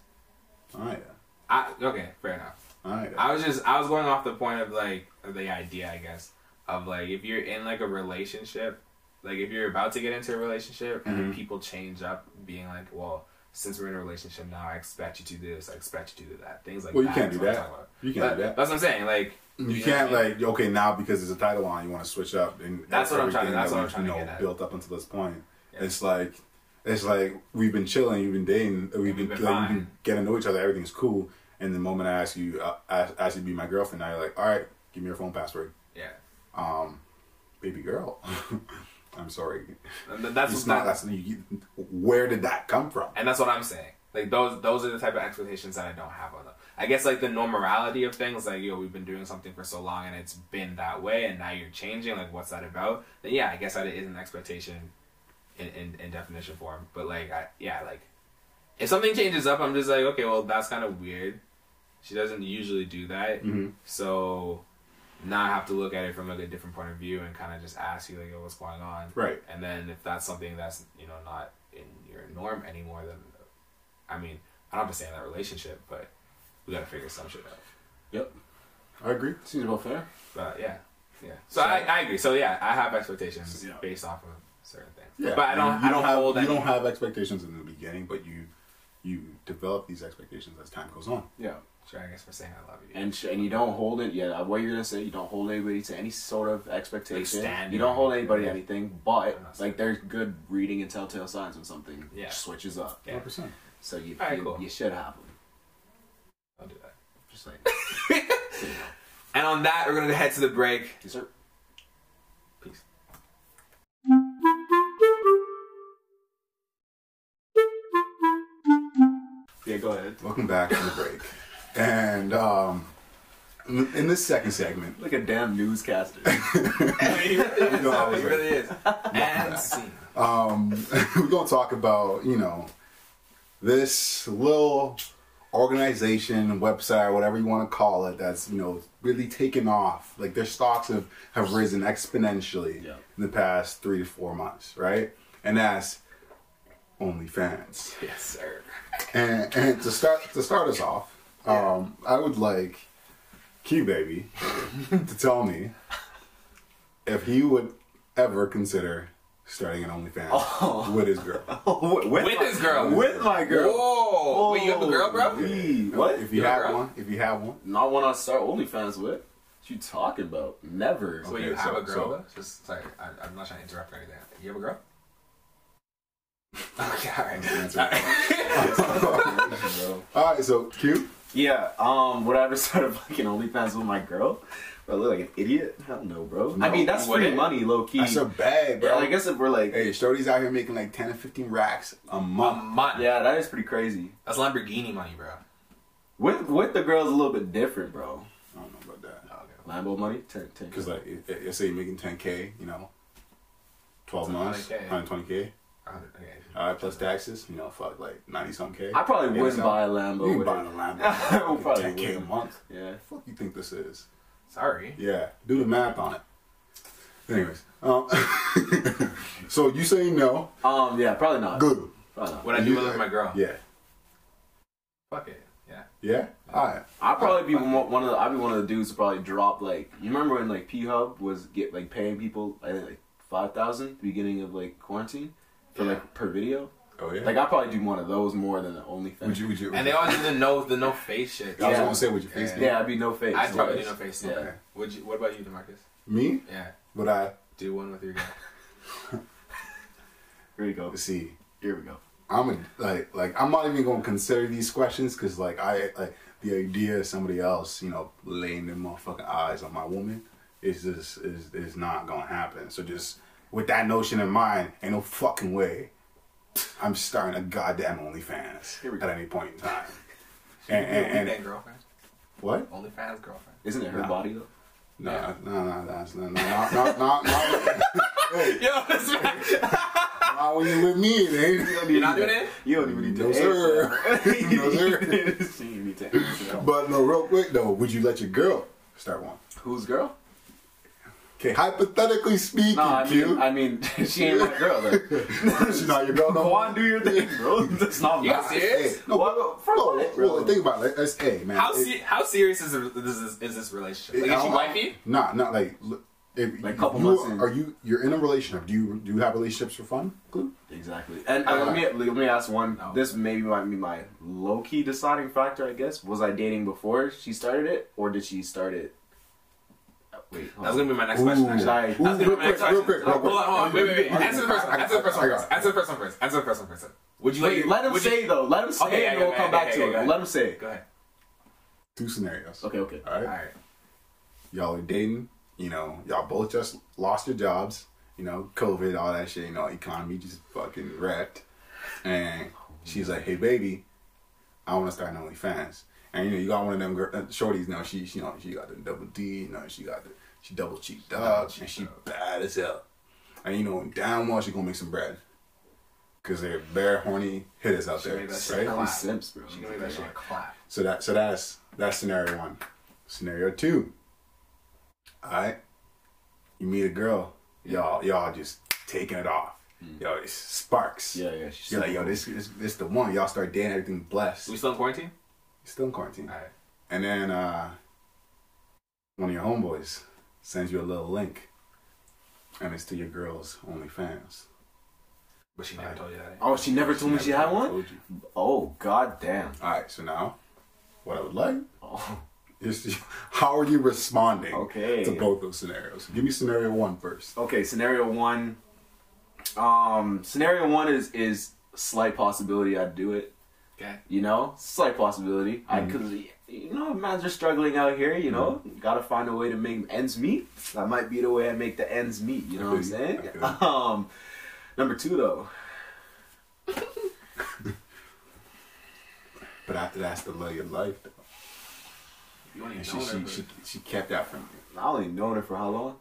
Speaker 3: All right.
Speaker 2: I, okay, fair enough.
Speaker 3: All right.
Speaker 2: I was just I was going off the point of like of the idea I guess of like if you're in like a relationship, like if you're about to get into a relationship and
Speaker 3: Mm-hmm.
Speaker 2: then people change up, being like, well, since we're in a relationship now, I expect you to do this, I expect you to do that, things like that.
Speaker 3: Well, you can't do that. You can't
Speaker 2: But
Speaker 3: do that.
Speaker 2: That's what I'm saying. Like
Speaker 3: You,
Speaker 2: know
Speaker 3: can't
Speaker 2: what I mean?
Speaker 3: like okay now because there's a title on you want to switch up and
Speaker 2: That's what I'm trying to- that's
Speaker 3: that
Speaker 2: what I'm
Speaker 3: we've, you know, built up until this point.
Speaker 2: Yeah.
Speaker 3: It's like it's like we've been chilling, you've been dating, we've been,
Speaker 2: been
Speaker 3: like, we've been getting to know each other, everything's cool. And the moment I ask you, uh, ask, ask you to be my girlfriend, now you're like, all right, give me your phone password,
Speaker 2: Yeah.
Speaker 3: um, baby girl. (laughs) I'm sorry,
Speaker 2: that's
Speaker 3: it's not.
Speaker 2: that,
Speaker 3: That's you, where did that come from?
Speaker 2: and that's what I'm saying. Like those those are the type of expectations that I don't have on them. I guess like the normality of things, like yo, we've been doing something for so long and it's been that way, and now you're changing. Like, what's that about? Then yeah, I guess that is an expectation in, in, in definition form. But like, I yeah, like if something changes up, I'm just like, okay, well, that's kind of weird. She doesn't usually do that,
Speaker 3: Mhm.
Speaker 2: so now I have to look at it from like a different point of view and kind of just ask you like, yo, what's going on?
Speaker 3: Right.
Speaker 2: And then if that's something that's you know not in your norm anymore, then I mean I don't have to stay in that relationship, but we gotta figure some shit out.
Speaker 1: Yep.
Speaker 3: I agree.
Speaker 1: Seems about fair.
Speaker 2: But yeah, yeah. So, I, I agree. So yeah, I have expectations
Speaker 1: Yeah.
Speaker 2: based off of certain things.
Speaker 3: Yeah,
Speaker 2: but I don't.
Speaker 3: You
Speaker 2: I don't
Speaker 3: have,
Speaker 2: hold
Speaker 3: You don't have expectations in the beginning, but you you develop these expectations as time goes on.
Speaker 1: Yeah.
Speaker 2: Sure, I guess for saying I love you.
Speaker 1: And sh- and you don't hold it. Yeah, what you're gonna say? You don't hold anybody to any sort of expectation.
Speaker 2: standard
Speaker 1: you don't hold anybody to
Speaker 2: anything.
Speaker 1: anything. But like, there's good reading and telltale signs when something
Speaker 2: Yeah.
Speaker 1: switches up.
Speaker 2: Yeah.
Speaker 3: percent.
Speaker 1: So you
Speaker 2: Alright,
Speaker 1: you,
Speaker 2: cool.
Speaker 1: you should have them.
Speaker 2: Don't do that.
Speaker 1: Just like (laughs)
Speaker 2: And on that, we're gonna head to the break.
Speaker 1: yes, sir.
Speaker 2: Peace.
Speaker 1: Yeah, go ahead.
Speaker 3: Welcome back from the break. And um, in in this second segment,
Speaker 1: Like a damn newscaster. (laughs)
Speaker 2: he really is.
Speaker 3: Was
Speaker 2: he really is. And
Speaker 3: um, (laughs) we're going to talk about, you know, this little organization, website, whatever you want to call it, that's, you know, really taken off. Like their stocks have, have risen exponentially
Speaker 1: Yeah.
Speaker 3: in the past three to four months, right? And that's OnlyFans.
Speaker 2: Yes, sir.
Speaker 3: And and to start to start us off, um, I would like Q baby (laughs) to tell me if he would ever consider starting an OnlyFans
Speaker 1: Oh.
Speaker 3: with his girl. (laughs)
Speaker 1: with,
Speaker 2: With his girl.
Speaker 1: With my girl.
Speaker 2: Whoa! Wait, you have a girl, bro?
Speaker 1: Holy- What?
Speaker 3: If you
Speaker 2: Your
Speaker 3: have
Speaker 2: girl?
Speaker 3: one, if you have one,
Speaker 1: Not one I start OnlyFans with. What you talking about? Never.
Speaker 2: So
Speaker 3: Okay,
Speaker 2: you have
Speaker 3: so-
Speaker 2: a girl?
Speaker 3: so-
Speaker 2: though? Just sorry, I, I'm not trying to interrupt or anything. You have a girl? (laughs) okay, all right. all right.
Speaker 3: all right, So Q,
Speaker 1: Yeah, um, would I ever start a fucking OnlyFans with my girl? Bro, I look like an idiot? Hell no, bro. I mean, that's
Speaker 2: you
Speaker 1: free money, low key.
Speaker 3: that's a bag, bro.
Speaker 1: yeah, I guess if we're like,
Speaker 3: Hey, Shorty's out here making like ten or fifteen racks a
Speaker 2: A
Speaker 3: month.
Speaker 2: month.
Speaker 1: yeah, that is pretty crazy.
Speaker 2: That's Lamborghini money, bro.
Speaker 1: With with the girls, a little bit different, bro.
Speaker 3: I don't know about that.
Speaker 2: Oh, okay.
Speaker 1: Lambo money, 10, 10
Speaker 3: Because like, i- i- let's say you're making ten k, you know, twelve months,
Speaker 2: 100K.
Speaker 3: hundred twenty k.
Speaker 2: A hundred- okay.
Speaker 3: All right, plus taxes, you know, fuck like ninety some k.
Speaker 1: I probably wouldn't buy a
Speaker 3: You
Speaker 1: Lambo.
Speaker 3: ain't
Speaker 1: with
Speaker 3: buying a Lambo. Ten k a month.
Speaker 1: Yeah.
Speaker 3: Fuck you think this is?
Speaker 2: Sorry.
Speaker 3: Yeah, do the math on it. Anyways, um, (laughs) so you say no?
Speaker 1: Um, yeah, probably not.
Speaker 3: Good.
Speaker 1: Probably not.
Speaker 2: Would I do
Speaker 3: You-
Speaker 2: it with my girl?
Speaker 3: Yeah.
Speaker 2: Fuck it. Yeah.
Speaker 3: Yeah. All right.
Speaker 1: I'd probably be one one of the. I'd be one of the dudes to probably drop like. You remember when like P Hub was get like paying people I think like five thousand beginning of like quarantine for
Speaker 2: Yeah.
Speaker 1: like per video.
Speaker 3: Oh yeah.
Speaker 1: Like I probably do one of those more than the OnlyFans.
Speaker 3: would you? Would you?
Speaker 2: And they always do the no, the no face shit.
Speaker 3: I was
Speaker 1: Yeah.
Speaker 3: gonna say, would your face
Speaker 2: Yeah.
Speaker 1: Yeah, I'd be no face.
Speaker 2: I'd probably do no face.
Speaker 1: Yeah.
Speaker 2: Okay. Would you? What about you, Demarcus?
Speaker 3: Me?
Speaker 2: Yeah.
Speaker 3: Would I?
Speaker 2: Do one with your guy? (laughs)
Speaker 1: Here we go.
Speaker 3: See,
Speaker 1: Here we go.
Speaker 3: I'm a, like like I'm not even gonna consider these questions because like I like the idea of somebody else you know laying their motherfucking eyes on my woman is just is is not gonna happen. So just with that notion in mind, ain't no fucking way I'm starting a goddamn OnlyFans
Speaker 1: Here we
Speaker 3: at any point in time. (laughs) And and,
Speaker 2: OnlyFans
Speaker 3: and
Speaker 2: girlfriend.
Speaker 3: what?
Speaker 2: OnlyFans girlfriend.
Speaker 1: Isn't it her
Speaker 3: Nah.
Speaker 1: body though?
Speaker 3: No,
Speaker 2: Yeah.
Speaker 3: no, no, that's no, no, not, not, not, not, (laughs) hey,
Speaker 2: Yo, this man.
Speaker 3: not when you with me, it ain't.
Speaker 2: You're not doing it?
Speaker 1: You don't even need to
Speaker 3: No, sir.
Speaker 1: that.
Speaker 3: No, (laughs) sir.
Speaker 1: you need to answer that.
Speaker 3: But no, real quick though, would you let your girl start one?
Speaker 1: Whose girl?
Speaker 3: Okay, hypothetically speaking,
Speaker 1: No, I mean,
Speaker 3: Q,
Speaker 1: I mean, (laughs) she ain't my girl. Then. (laughs)
Speaker 3: she's not your girl no
Speaker 1: Go on, do your thing, bro. (laughs) That's not
Speaker 2: You
Speaker 1: bad.
Speaker 2: serious?
Speaker 3: Hey, no,
Speaker 1: What-
Speaker 3: but,
Speaker 1: for
Speaker 3: no,
Speaker 1: what, bro?
Speaker 3: well, think about it. It's, hey, man.
Speaker 2: How
Speaker 3: it-
Speaker 2: se- how serious is this, is is this relationship? Like, is she
Speaker 3: don't-
Speaker 2: wifey?
Speaker 3: Nah, not like. If
Speaker 1: Like, a couple
Speaker 3: you,
Speaker 1: months in.
Speaker 3: Are you? You're in a relationship. Do you do you have relationships for fun? Glue?
Speaker 1: Exactly. And uh, let me let me ask one.
Speaker 2: No.
Speaker 1: This maybe might be my low key deciding factor. I guess was I dating before she started it, or did she start it? Wait, hold
Speaker 2: That's gonna be my next question. Actually.
Speaker 1: Should I-
Speaker 2: That's gonna be
Speaker 3: real
Speaker 2: my next
Speaker 3: quick, real
Speaker 2: question.
Speaker 3: quick, real
Speaker 2: Hold on, hold on. Wait, wait, wait. Answer the first one. Answer the first
Speaker 3: I
Speaker 2: one
Speaker 3: got
Speaker 2: first.
Speaker 3: it.
Speaker 2: Answer the first one first. Answer the first one first. Would you
Speaker 1: Wait,
Speaker 2: your-
Speaker 1: let him say though. Let him say,
Speaker 2: Okay, yeah,
Speaker 1: and we'll come back to it. Let him say.
Speaker 2: Go ahead.
Speaker 3: Two scenarios.
Speaker 1: Okay, okay.
Speaker 3: All right.
Speaker 2: All right.
Speaker 3: Y'all are dating. You know, y'all both just lost your jobs. You know, COVID, all that shit. You know, economy just fucking wrecked. And she's like, "Hey, baby, I want to start an OnlyFans." And you know, you got one of them gir- uh, shorties. Now she, she, you know, she got the double D. You know, she got the she double cheeked up,
Speaker 2: cheeked
Speaker 3: and she
Speaker 2: up.
Speaker 3: bad as hell. And you know, down well, she gonna make some bread. Cause they're bare horny hitters out
Speaker 2: She
Speaker 3: there,
Speaker 2: made that
Speaker 3: right?
Speaker 2: clap.
Speaker 1: These simps, bro.
Speaker 2: She gonna make that shit clap.
Speaker 3: So that so that's that's scenario one. Scenario two. Alright. You meet a girl, y'all y'all just taking it off. Yo, it's sparks.
Speaker 1: Yeah, yeah. She's
Speaker 3: You're like, yo, this this this the one. Y'all start dating, everything blessed.
Speaker 2: We still in quarantine?
Speaker 3: Still in quarantine.
Speaker 2: All right.
Speaker 3: And then uh one of your homeboys sends you a little link. And it's to your girl's OnlyFans.
Speaker 2: But she never told you that.
Speaker 1: Oh, she never told me she had one.
Speaker 3: told you.
Speaker 1: Oh, god damn.
Speaker 3: Alright, so now what I would like
Speaker 1: Oh,
Speaker 3: is to, (laughs) how are you responding
Speaker 1: Okay.
Speaker 3: to both those scenarios? Give me scenario one first.
Speaker 1: okay. Scenario one. Um, scenario one is is slight possibility I'd do it.
Speaker 2: Okay.
Speaker 1: You know, slight possibility. I because you know, man's are struggling out here. You know, gotta find a way to make ends meet. That might be the way I make the ends meet. You know what I'm saying? (laughs) Um, number two though. (laughs)
Speaker 3: But after that's the love of your life. Though.
Speaker 2: You
Speaker 3: And she, she,
Speaker 2: her,
Speaker 3: she, she kept that from me.
Speaker 1: I only known her for how long?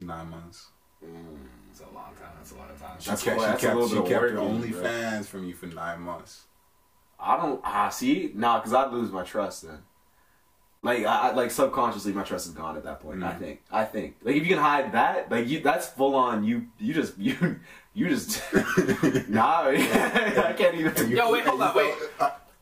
Speaker 3: nine months.
Speaker 2: It's a long time. That's a lot of time.
Speaker 3: She
Speaker 1: That's
Speaker 3: kept,
Speaker 1: why-
Speaker 3: she kept, she kept
Speaker 1: work
Speaker 3: her
Speaker 1: in it,
Speaker 3: only fans from you for nine months.
Speaker 1: I don't. Ah, see, nah, because I'd lose my trust then. Like I, I like subconsciously, my trust is gone at that point. I
Speaker 3: Mhm.
Speaker 1: think. I think. Like if you can hide that, like you, that's full on. You, you just, (laughs) you, you just. (laughs) nah, (laughs) I can't even.
Speaker 2: Yo, wait, hold on, wait.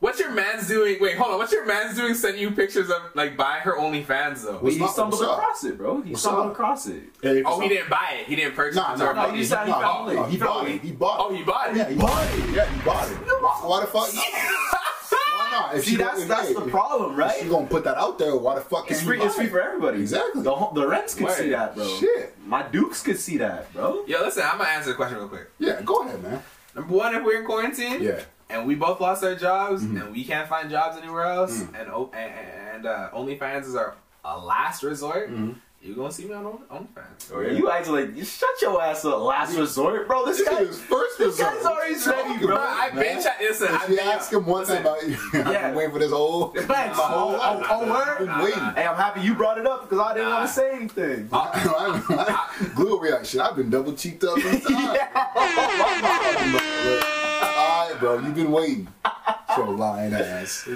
Speaker 2: What's your man's doing? Wait, hold on. What's your man's doing? Sending you pictures of like buy her OnlyFans though.
Speaker 3: What's
Speaker 1: he
Speaker 3: up?
Speaker 1: stumbled
Speaker 3: What's up?
Speaker 1: across it, bro. He
Speaker 3: What's
Speaker 1: stumbled
Speaker 3: up?
Speaker 1: across it.
Speaker 3: Hey,
Speaker 2: Oh, he
Speaker 3: so-
Speaker 2: didn't buy it. He didn't purchase
Speaker 3: Nah,
Speaker 2: it.
Speaker 3: nah,
Speaker 2: or
Speaker 3: nah,
Speaker 1: he
Speaker 3: he,
Speaker 1: he
Speaker 3: nah,
Speaker 1: found it.
Speaker 3: nah,
Speaker 1: He
Speaker 3: he bought
Speaker 1: it.
Speaker 3: it. He bought it.
Speaker 2: Oh, he bought it.
Speaker 3: Yeah, he bought it. Yeah, he bought it. Why, why the fuck? (laughs) Why not? If
Speaker 1: See,
Speaker 3: she
Speaker 1: that's
Speaker 3: gonna-
Speaker 1: that's
Speaker 3: hey,
Speaker 1: the
Speaker 3: if-
Speaker 1: problem,
Speaker 3: If
Speaker 1: right?
Speaker 3: she gonna put that out there, why the fuck
Speaker 1: It's
Speaker 3: can't
Speaker 1: free. It's free for everybody.
Speaker 3: Exactly.
Speaker 1: The the rents could
Speaker 2: Word.
Speaker 1: see that, bro.
Speaker 3: Shit.
Speaker 1: My Dukes could see that, bro.
Speaker 2: Yo, listen, I'm gonna answer the question real quick.
Speaker 3: Yeah, go ahead, man.
Speaker 2: Number one, if we're in quarantine,
Speaker 3: Yeah.
Speaker 2: And we both lost our jobs,
Speaker 3: Mhm.
Speaker 2: and we can't find jobs anywhere else,
Speaker 3: Mm.
Speaker 2: and and, and uh, OnlyFans is our a last resort,
Speaker 3: Mhm.
Speaker 2: you gonna see me on On- OnlyFans.
Speaker 3: Oh, yeah.
Speaker 1: You acting like you shut your ass up. Last resort, bro. This
Speaker 3: This
Speaker 1: guy.
Speaker 3: is first
Speaker 1: this
Speaker 3: resort.
Speaker 1: guy's already ready, bro.
Speaker 3: about,
Speaker 2: I've
Speaker 3: man?
Speaker 2: been trying. Listen,
Speaker 3: If
Speaker 2: I've
Speaker 3: you
Speaker 2: been.
Speaker 3: ask him once
Speaker 2: listen,
Speaker 3: about, (laughs) I've
Speaker 1: Yeah.
Speaker 3: been waiting for this whole, (laughs)
Speaker 1: Thanks.
Speaker 3: my whole
Speaker 1: Oh, oh, oh, word?
Speaker 3: I've been.
Speaker 1: Hey, I'm happy you brought it up because I didn't
Speaker 2: Nah.
Speaker 1: want to say anything. (laughs)
Speaker 3: Glue will be like, shit, I've been double cheeked up inside. Alright, bro, you've been waiting. So lying ass.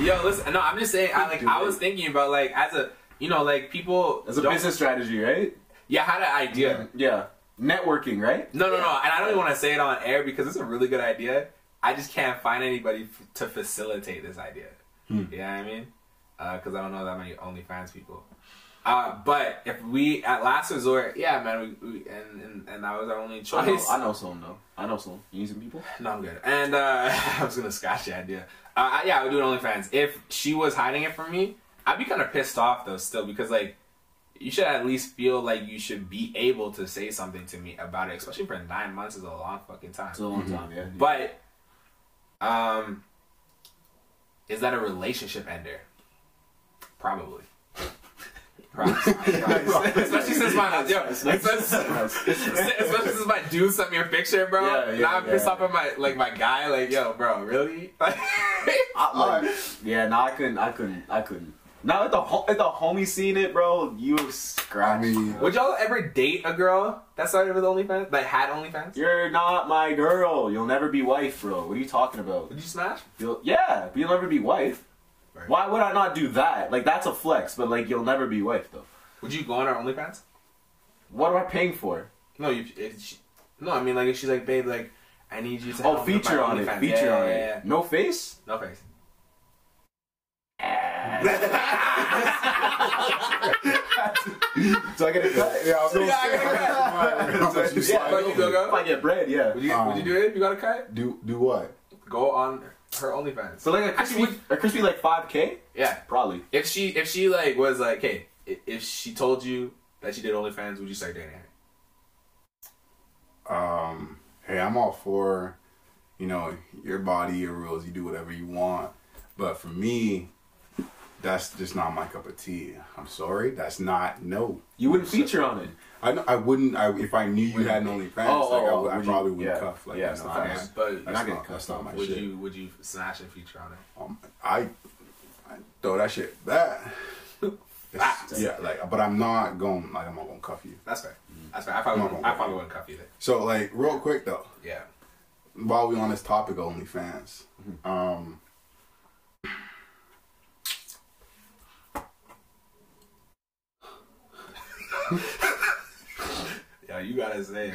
Speaker 2: Yo, listen. No, I'm just saying. I like. I was thinking about like as a, you know, like people.
Speaker 1: As a business strategy, right?
Speaker 2: Yeah, I had an idea.
Speaker 1: Yeah. Networking, right?
Speaker 2: No, no, no. And I don't even want to say it on air because it's a really good idea. I just can't find anybody f- to facilitate this idea.
Speaker 3: Hmm.
Speaker 2: You know I mean? Because I don't know that many OnlyFans people. Uh, but if we at last resort, yeah, man, we, we and, and and that was our only choice.
Speaker 1: I know, I know some though. I know some. You need some people?
Speaker 2: No, I'm good. And uh, (laughs) I was gonna scratch the idea. Uh, I- yeah, I would do it OnlyFans. If she was hiding it from me, I'd be kind of pissed off though, still, because like you should at least feel like you should be able to say something to me about it, especially for nine months is a long fucking time.
Speaker 1: It's a long time, yeah.
Speaker 2: But, um, is that a relationship ender? Probably. Probably. (laughs) especially since my yo, especially, especially since my dude sent me a picture, bro.
Speaker 1: Yeah, yeah,
Speaker 2: now I'm pissed
Speaker 1: yeah.
Speaker 2: off at my like my guy, like yo, bro, really?
Speaker 1: I, (laughs) uh,
Speaker 3: like,
Speaker 1: Yeah, no, I couldn't. I couldn't. I couldn't. Now if the ho- if the homie seen it, bro, you
Speaker 3: I
Speaker 1: scratch.
Speaker 3: mean,
Speaker 2: Would y'all ever date a girl that started with OnlyFans? That had OnlyFans?
Speaker 1: you're not my girl. You'll never be wife, bro. What are you talking about?
Speaker 2: Would you smash?
Speaker 1: You'll, yeah, but you'll never be wife.
Speaker 2: Right.
Speaker 1: Why would I not do that? Like that's a flex, but like you'll never be wife though.
Speaker 2: Would you go on her OnlyFans?
Speaker 1: What am I paying for?
Speaker 2: No, you. If she, no, I mean like if she's like, babe, like I need you to.
Speaker 1: Oh,
Speaker 2: help
Speaker 1: feature
Speaker 2: my
Speaker 1: on it. Feature
Speaker 2: yeah,
Speaker 1: on
Speaker 2: yeah,
Speaker 1: it.
Speaker 2: yeah, yeah.
Speaker 1: No face.
Speaker 2: No face. (laughs) (laughs)
Speaker 1: So I get a cut.
Speaker 3: yeah, I was (laughs) gonna
Speaker 2: Yeah, I
Speaker 3: say, how much you
Speaker 1: Yeah,
Speaker 2: you go go.
Speaker 1: If I get bread, yeah.
Speaker 2: Would you,
Speaker 3: Um,
Speaker 2: would you do it if you got a cut?
Speaker 3: Do do what?
Speaker 2: Go on her OnlyFans.
Speaker 1: So like a crispy,
Speaker 2: Actually,
Speaker 1: a crispy like five k,
Speaker 2: yeah.
Speaker 1: probably.
Speaker 2: If she if she like was like, hey, if she told you that she did OnlyFans, would you start dating her?
Speaker 3: Um, hey, I'm all for, you know, your body, your rules. You do whatever you want. But for me, that's just not my cup of tea. I'm sorry, that's not no.
Speaker 1: You wouldn't feature on it.
Speaker 3: I know- I wouldn't. I if I knew you had an OnlyFans,
Speaker 1: Oh,
Speaker 3: like, I,
Speaker 1: oh,
Speaker 3: would, I
Speaker 1: would you-
Speaker 3: probably would
Speaker 1: yeah.
Speaker 3: cuff. Like,
Speaker 1: Yeah,
Speaker 3: you know, I-
Speaker 1: facts.
Speaker 2: But
Speaker 3: that's
Speaker 1: not
Speaker 3: not, that's not my
Speaker 2: would
Speaker 3: shit.
Speaker 2: you would you snatch and feature on it?
Speaker 3: Um, I, I throw that shit back. (laughs) Yeah, like, but I'm not going. Like, I'm not gonna cuff you.
Speaker 2: That's fair. That's fair. I probably
Speaker 3: no,
Speaker 2: I probably wouldn't cuff either.
Speaker 3: So, like, real quick though,
Speaker 2: Yeah.
Speaker 3: while we on this topic of OnlyFans, um, (laughs)
Speaker 2: Yeah, you gotta say it.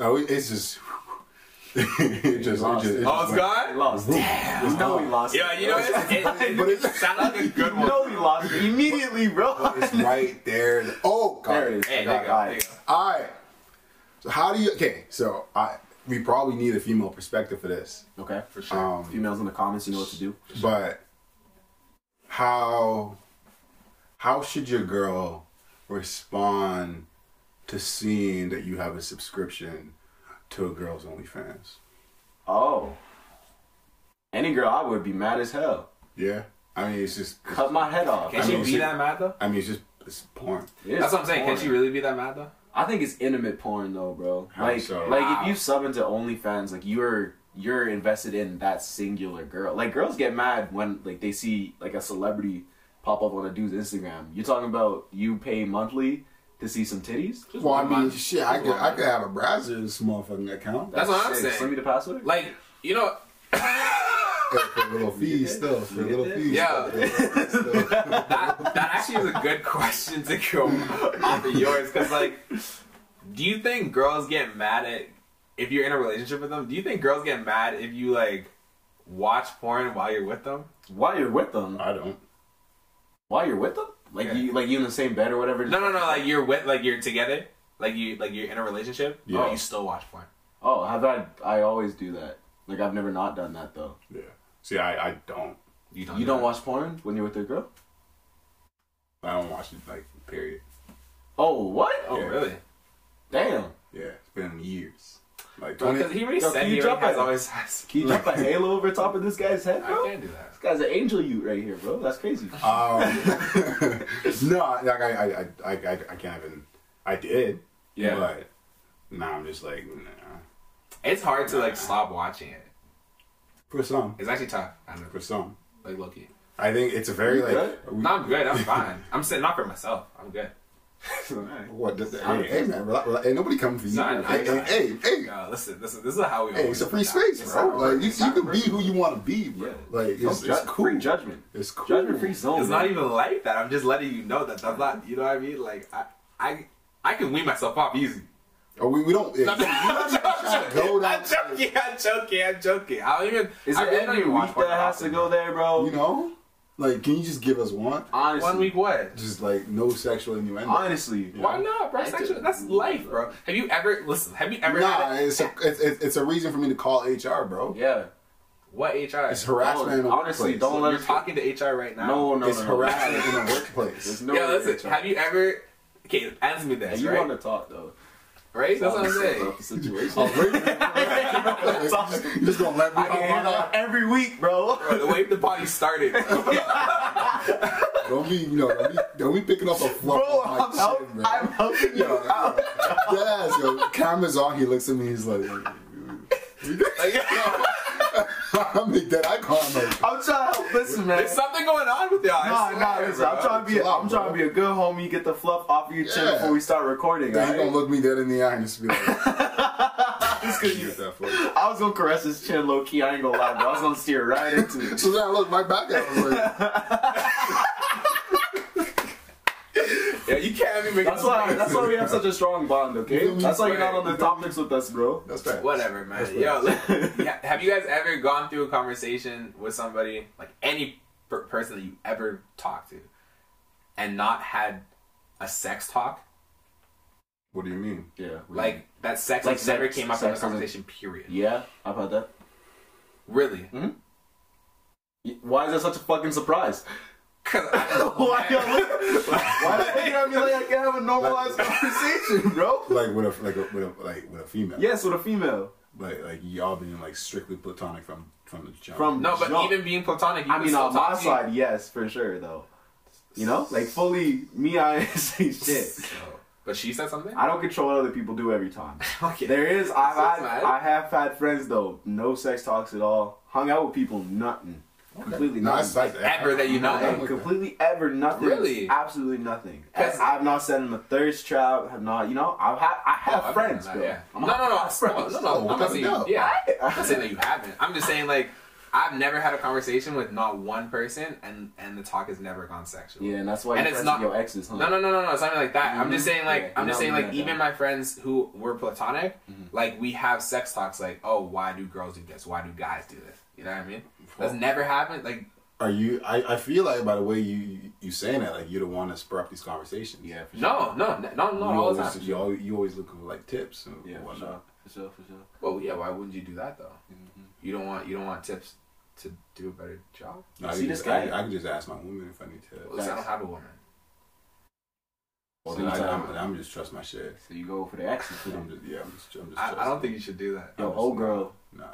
Speaker 3: oh, it's just, (laughs) it just, it
Speaker 1: lost
Speaker 3: just,
Speaker 1: it.
Speaker 3: it
Speaker 2: Oh,
Speaker 3: just
Speaker 2: it's
Speaker 3: went-
Speaker 2: gone.
Speaker 1: Lost. Damn. You know he lost.
Speaker 2: Yeah, you know it's, (laughs) it,
Speaker 3: But
Speaker 2: it,
Speaker 3: it's-
Speaker 2: sounded like a good
Speaker 1: You
Speaker 2: one.
Speaker 1: know he lost it immediately, bro.
Speaker 3: It's right there. Oh, God.
Speaker 1: There it is.
Speaker 2: Hey,
Speaker 1: I
Speaker 2: there you go. Go.
Speaker 3: All right. So how do you? Okay, so I we probably need a female perspective for this,
Speaker 1: Okay.
Speaker 2: For sure.
Speaker 3: um,
Speaker 1: Females in the comments, you know what to do.
Speaker 3: but how how should your girl respond to seeing that you have a subscription to a girl's OnlyFans?
Speaker 1: Oh. Any girl, I would be mad as hell.
Speaker 3: Yeah, I mean it's just
Speaker 1: Cut my head off.
Speaker 2: Can
Speaker 3: I
Speaker 2: she
Speaker 3: mean,
Speaker 2: be
Speaker 3: she-
Speaker 2: that mad though?
Speaker 3: I mean it's just it's porn.
Speaker 1: It is
Speaker 2: That's what I'm saying.
Speaker 1: porn.
Speaker 2: Can she really be that mad though?
Speaker 1: I think it's intimate porn though, bro.
Speaker 3: How
Speaker 1: Like,
Speaker 3: so?
Speaker 1: like
Speaker 2: Wow.
Speaker 1: if you sub into OnlyFans, like you're you're invested in that singular girl. Like girls get mad when like they see like a celebrity pop up on a dude's Instagram. You're talking about you pay monthly to see some titties?
Speaker 2: Just
Speaker 3: Well, I mean,
Speaker 2: month.
Speaker 3: shit, I could I could have a Brazzers motherfucking account.
Speaker 2: That's what I'm
Speaker 1: sick.
Speaker 2: saying.
Speaker 1: Send me the password.
Speaker 2: Like you know,
Speaker 3: for little fee still. For a little fee.
Speaker 2: Yeah. that that actually is a good question to go off of yours because like do you think girls get mad at if you're in a relationship with them do you think girls get mad if you like watch porn while you're with them
Speaker 1: While you're with them,
Speaker 3: I don't.
Speaker 1: while you're with them, like
Speaker 2: Yeah.
Speaker 1: you, like you in the same bed or whatever.
Speaker 2: no no no like you're with like you're together like you like you're in a relationship
Speaker 3: Yeah.
Speaker 2: but you still watch porn
Speaker 1: Oh, have I? I always do that. Like I've never not done that though.
Speaker 3: Yeah. See, I, I don't.
Speaker 2: you don't
Speaker 1: You
Speaker 2: do
Speaker 1: don't
Speaker 2: that.
Speaker 1: watch porn when you're with your girl?
Speaker 3: I don't watch it like period.
Speaker 1: Oh, what?
Speaker 2: oh
Speaker 3: Yeah.
Speaker 2: really
Speaker 1: Damn.
Speaker 3: Yeah, it's been years. Like
Speaker 2: because
Speaker 3: 20,
Speaker 2: he already
Speaker 1: Yo,
Speaker 2: said
Speaker 1: can
Speaker 2: he
Speaker 1: you
Speaker 2: already
Speaker 1: jump
Speaker 2: has
Speaker 1: at-
Speaker 2: always has
Speaker 1: Can you drop a halo over top of this guy's head,
Speaker 2: I
Speaker 1: bro?
Speaker 2: can't do that
Speaker 1: This guy's an angel ute right here, bro. That's crazy. (laughs)
Speaker 3: Um, (laughs) no, like I, I, I, I, I I can't even. I did.
Speaker 2: Yeah.
Speaker 3: But now I'm just like, nah.
Speaker 2: it's hard to like stop watching it
Speaker 3: For some,
Speaker 2: it's actually tough I know
Speaker 3: for some,
Speaker 2: like Loki
Speaker 3: I think it's a very
Speaker 1: You
Speaker 3: like.
Speaker 2: no I'm good I'm fine I'm saying not for myself I'm good
Speaker 3: What? Does, hey, hey, man, relax, relax. Ain't nobody coming for you.
Speaker 2: No, I- I-
Speaker 3: hey, hey, hey, hey,
Speaker 2: No, listen, listen. This is how we.
Speaker 3: hey, it's a free space,
Speaker 2: It's
Speaker 3: bro.
Speaker 2: not-
Speaker 3: Like you, you can be who you want to be, bro.
Speaker 1: Yeah.
Speaker 3: Like
Speaker 1: No
Speaker 3: it's,
Speaker 1: ju-
Speaker 3: it's cool.
Speaker 1: Free judgment.
Speaker 3: It's cool.
Speaker 1: Judgment free zone.
Speaker 2: It's
Speaker 1: man.
Speaker 2: not even like that. I'm just letting you know that that's not. You know what I mean? Like I, I, I can wean myself off easy.
Speaker 3: Oh, we, we don't. Yeah,
Speaker 2: I'm
Speaker 3: we don't
Speaker 2: joking.
Speaker 3: go down.
Speaker 2: I'm joking. I'm joking. I'm joking. I don't even.
Speaker 1: Is
Speaker 2: I
Speaker 1: it
Speaker 2: really don't even watch
Speaker 1: week
Speaker 2: porn
Speaker 1: that has to go there, bro?
Speaker 3: You know, like, can you just give us one?
Speaker 1: honestly,
Speaker 2: One week what?
Speaker 3: Just like no sexual innuendo.
Speaker 1: Honestly,
Speaker 2: Why not, bro? Sexual, that's life, bro. Have you ever listen? Have you ever
Speaker 3: Nah,
Speaker 2: had a,
Speaker 3: it's a it's, it's it's a reason for me to call HR, bro.
Speaker 1: yeah.
Speaker 2: what HR?
Speaker 3: It's harassment in
Speaker 1: Honestly,
Speaker 3: workplace.
Speaker 1: don't let
Speaker 2: You're
Speaker 1: us
Speaker 2: talking to HR right now.
Speaker 1: No, no,
Speaker 3: it's
Speaker 1: no, no.
Speaker 3: harassment in the (laughs)
Speaker 1: There's
Speaker 3: workplace.
Speaker 1: no.
Speaker 2: Yeah,
Speaker 1: way
Speaker 2: listen.
Speaker 1: HR.
Speaker 2: Have you ever? Okay, ask me this,
Speaker 1: And you
Speaker 2: right?
Speaker 1: want to talk though?
Speaker 2: Right? That's what I'm
Speaker 1: About
Speaker 2: saying.
Speaker 1: The situation.
Speaker 3: Oh, really? (laughs) you just gonna let me
Speaker 1: I can hear
Speaker 3: talk
Speaker 1: that
Speaker 3: about
Speaker 1: every week, bro.
Speaker 2: Bro, the way the party started. (laughs)
Speaker 3: Don't be, you know, don't be, don't be picking up a fluff
Speaker 1: Bro,
Speaker 3: on my
Speaker 1: I'm,
Speaker 3: shit,
Speaker 1: help,
Speaker 3: bro.
Speaker 1: I'm helping you
Speaker 3: Yo,
Speaker 1: out.
Speaker 3: yo, Yes, yo. Camera's on. He looks at me. He's like, (laughs) (laughs) I make that eye contact.
Speaker 1: I'm trying to help. Listen, man.
Speaker 2: There's something going on with y'all.
Speaker 1: Nah,
Speaker 2: swear,
Speaker 1: nah, listen. I'm trying to be.
Speaker 3: Chill out,
Speaker 1: I'm trying to be a good homie. Get the fluff off of your chin
Speaker 3: Yeah.
Speaker 1: before we start recording.
Speaker 3: Then he
Speaker 1: alright?
Speaker 3: gonna look me dead in the eye and just be like, (laughs)
Speaker 1: Just 'cause you-
Speaker 3: "Get that fuck."
Speaker 1: I was gonna caress his chin low key. I ain't gonna lie, bro. I was gonna steer right into it. (laughs)
Speaker 3: So then I look right back at him. Like,
Speaker 2: Yeah, you can't be making.
Speaker 1: That's why. That's why we have such a strong bond. Okay. That's why you're not on the
Speaker 2: Right.
Speaker 1: topics with us, bro.
Speaker 3: That's fair.
Speaker 2: Whatever, man.
Speaker 3: That's
Speaker 2: Yo, like, (laughs) yeah, have you guys ever gone through a conversation with somebody, like any per- person that you ever talked to, and not had a sex talk?
Speaker 3: What do you mean?
Speaker 1: Yeah. we-
Speaker 2: Like that sex
Speaker 1: Like
Speaker 2: like, never
Speaker 1: sex-
Speaker 2: came up in the
Speaker 1: sex doesn't-
Speaker 2: conversation. Period.
Speaker 1: Yeah, I've had that.
Speaker 2: Really? Mm-hmm.
Speaker 1: Why is that such a fucking surprise?
Speaker 2: Cause I,
Speaker 1: Why y'all look- Why are you looking at me like I can have a normalized conversation, bro?
Speaker 3: Like with a like a, with a like with a female.
Speaker 1: Yes, with a female.
Speaker 3: But like y'all being like strictly platonic from from the jump.
Speaker 1: From
Speaker 2: no, but
Speaker 1: jump.
Speaker 2: even being platonic, you
Speaker 1: I mean, on my
Speaker 2: talk to-
Speaker 1: side, yes, for sure, though. You know, like fully, me, I (laughs) ain't say shit.
Speaker 2: So, but she said something.
Speaker 1: I don't control what other people do every time. (laughs)
Speaker 2: okay.
Speaker 1: There is, I've had. I have had friends though, no sex talks at all. Hung out with people, nothing, completely
Speaker 3: no,
Speaker 1: nothing.
Speaker 3: that's like
Speaker 2: Ever that you know
Speaker 3: I
Speaker 2: of.
Speaker 3: like that.
Speaker 1: completely ever nothing.
Speaker 2: Really?
Speaker 1: Absolutely nothing. I've not sent in a thirst trap. Have not. You know, I've had. I
Speaker 2: Oh,
Speaker 1: have
Speaker 2: I've
Speaker 1: friends,
Speaker 2: done
Speaker 1: bro.
Speaker 2: Yeah. No, no, no,
Speaker 1: I have friends.
Speaker 2: no, no,
Speaker 3: Oh,
Speaker 2: I'm not saying.
Speaker 3: doubt.
Speaker 2: Yeah, I'm not saying that you haven't. I'm just saying like I've never had a conversation with not one person, and and the talk has never gone sexual.
Speaker 1: Yeah, and that's why
Speaker 2: And
Speaker 1: you're
Speaker 2: it's not-
Speaker 1: your exes, huh?
Speaker 2: No, no, no, no, no. It's not like that. I'm just
Speaker 1: Mhm.
Speaker 2: saying, like,
Speaker 1: Yeah,
Speaker 2: I'm just saying, like, even
Speaker 1: then.
Speaker 2: my friends who were platonic,
Speaker 1: Mm-hmm.
Speaker 2: like, we have sex talks, like, oh, why do girls do this? Why do guys do this? You know what I mean? That's never happened. Like,
Speaker 3: Are you? I, I feel like by the way you you saying that, like you're the one to spur up these conversations.
Speaker 1: Yeah, for sure.
Speaker 2: no, no, no, not
Speaker 3: you
Speaker 2: all
Speaker 3: always,
Speaker 2: the time.
Speaker 3: You, always, you always looking for like tips and
Speaker 1: Yeah, for
Speaker 3: whatnot.
Speaker 1: sure, for sure, for sure.
Speaker 2: Well, yeah. Why wouldn't you do that though?
Speaker 1: Mm-hmm.
Speaker 2: You don't want you don't want tips to do a better job.
Speaker 3: No, I
Speaker 1: See
Speaker 3: can
Speaker 1: this
Speaker 3: just,
Speaker 1: guy?
Speaker 3: I, I can just ask my woman if I need tips.
Speaker 2: Well, listen, I don't have a woman.
Speaker 3: Well,
Speaker 1: So
Speaker 3: then I,
Speaker 1: tell-
Speaker 3: I'm, I'm just trust my shit.
Speaker 1: So you go for the exes.
Speaker 3: I'm just, yeah, I'm just, I'm just
Speaker 2: I, I don't think you should do that.
Speaker 1: Yo, old girl,
Speaker 3: Nah.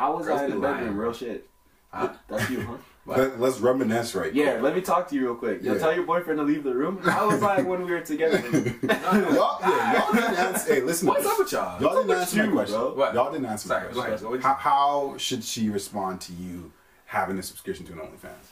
Speaker 1: How was
Speaker 2: Girls
Speaker 1: I in
Speaker 2: be
Speaker 1: the bedroom?
Speaker 2: lying.
Speaker 1: Real shit.
Speaker 2: Huh?
Speaker 1: That's you, huh? (laughs)
Speaker 3: Let, let's reminisce right
Speaker 1: Yeah,
Speaker 3: quick.
Speaker 1: let me talk to you real quick. Yo,
Speaker 3: Yeah.
Speaker 1: tell your boyfriend to leave the room. (laughs) How was I when we were together? (laughs)
Speaker 3: y'all, yeah, y'all didn't answer. Hey, listen.
Speaker 2: What's up with y'all?
Speaker 3: Y'all didn't
Speaker 1: with
Speaker 3: answer my question.
Speaker 1: bro?
Speaker 2: What?
Speaker 3: Y'all didn't answer
Speaker 2: Sorry,
Speaker 3: my
Speaker 2: go ahead.
Speaker 3: How, how should she respond to you having a subscription to an OnlyFans?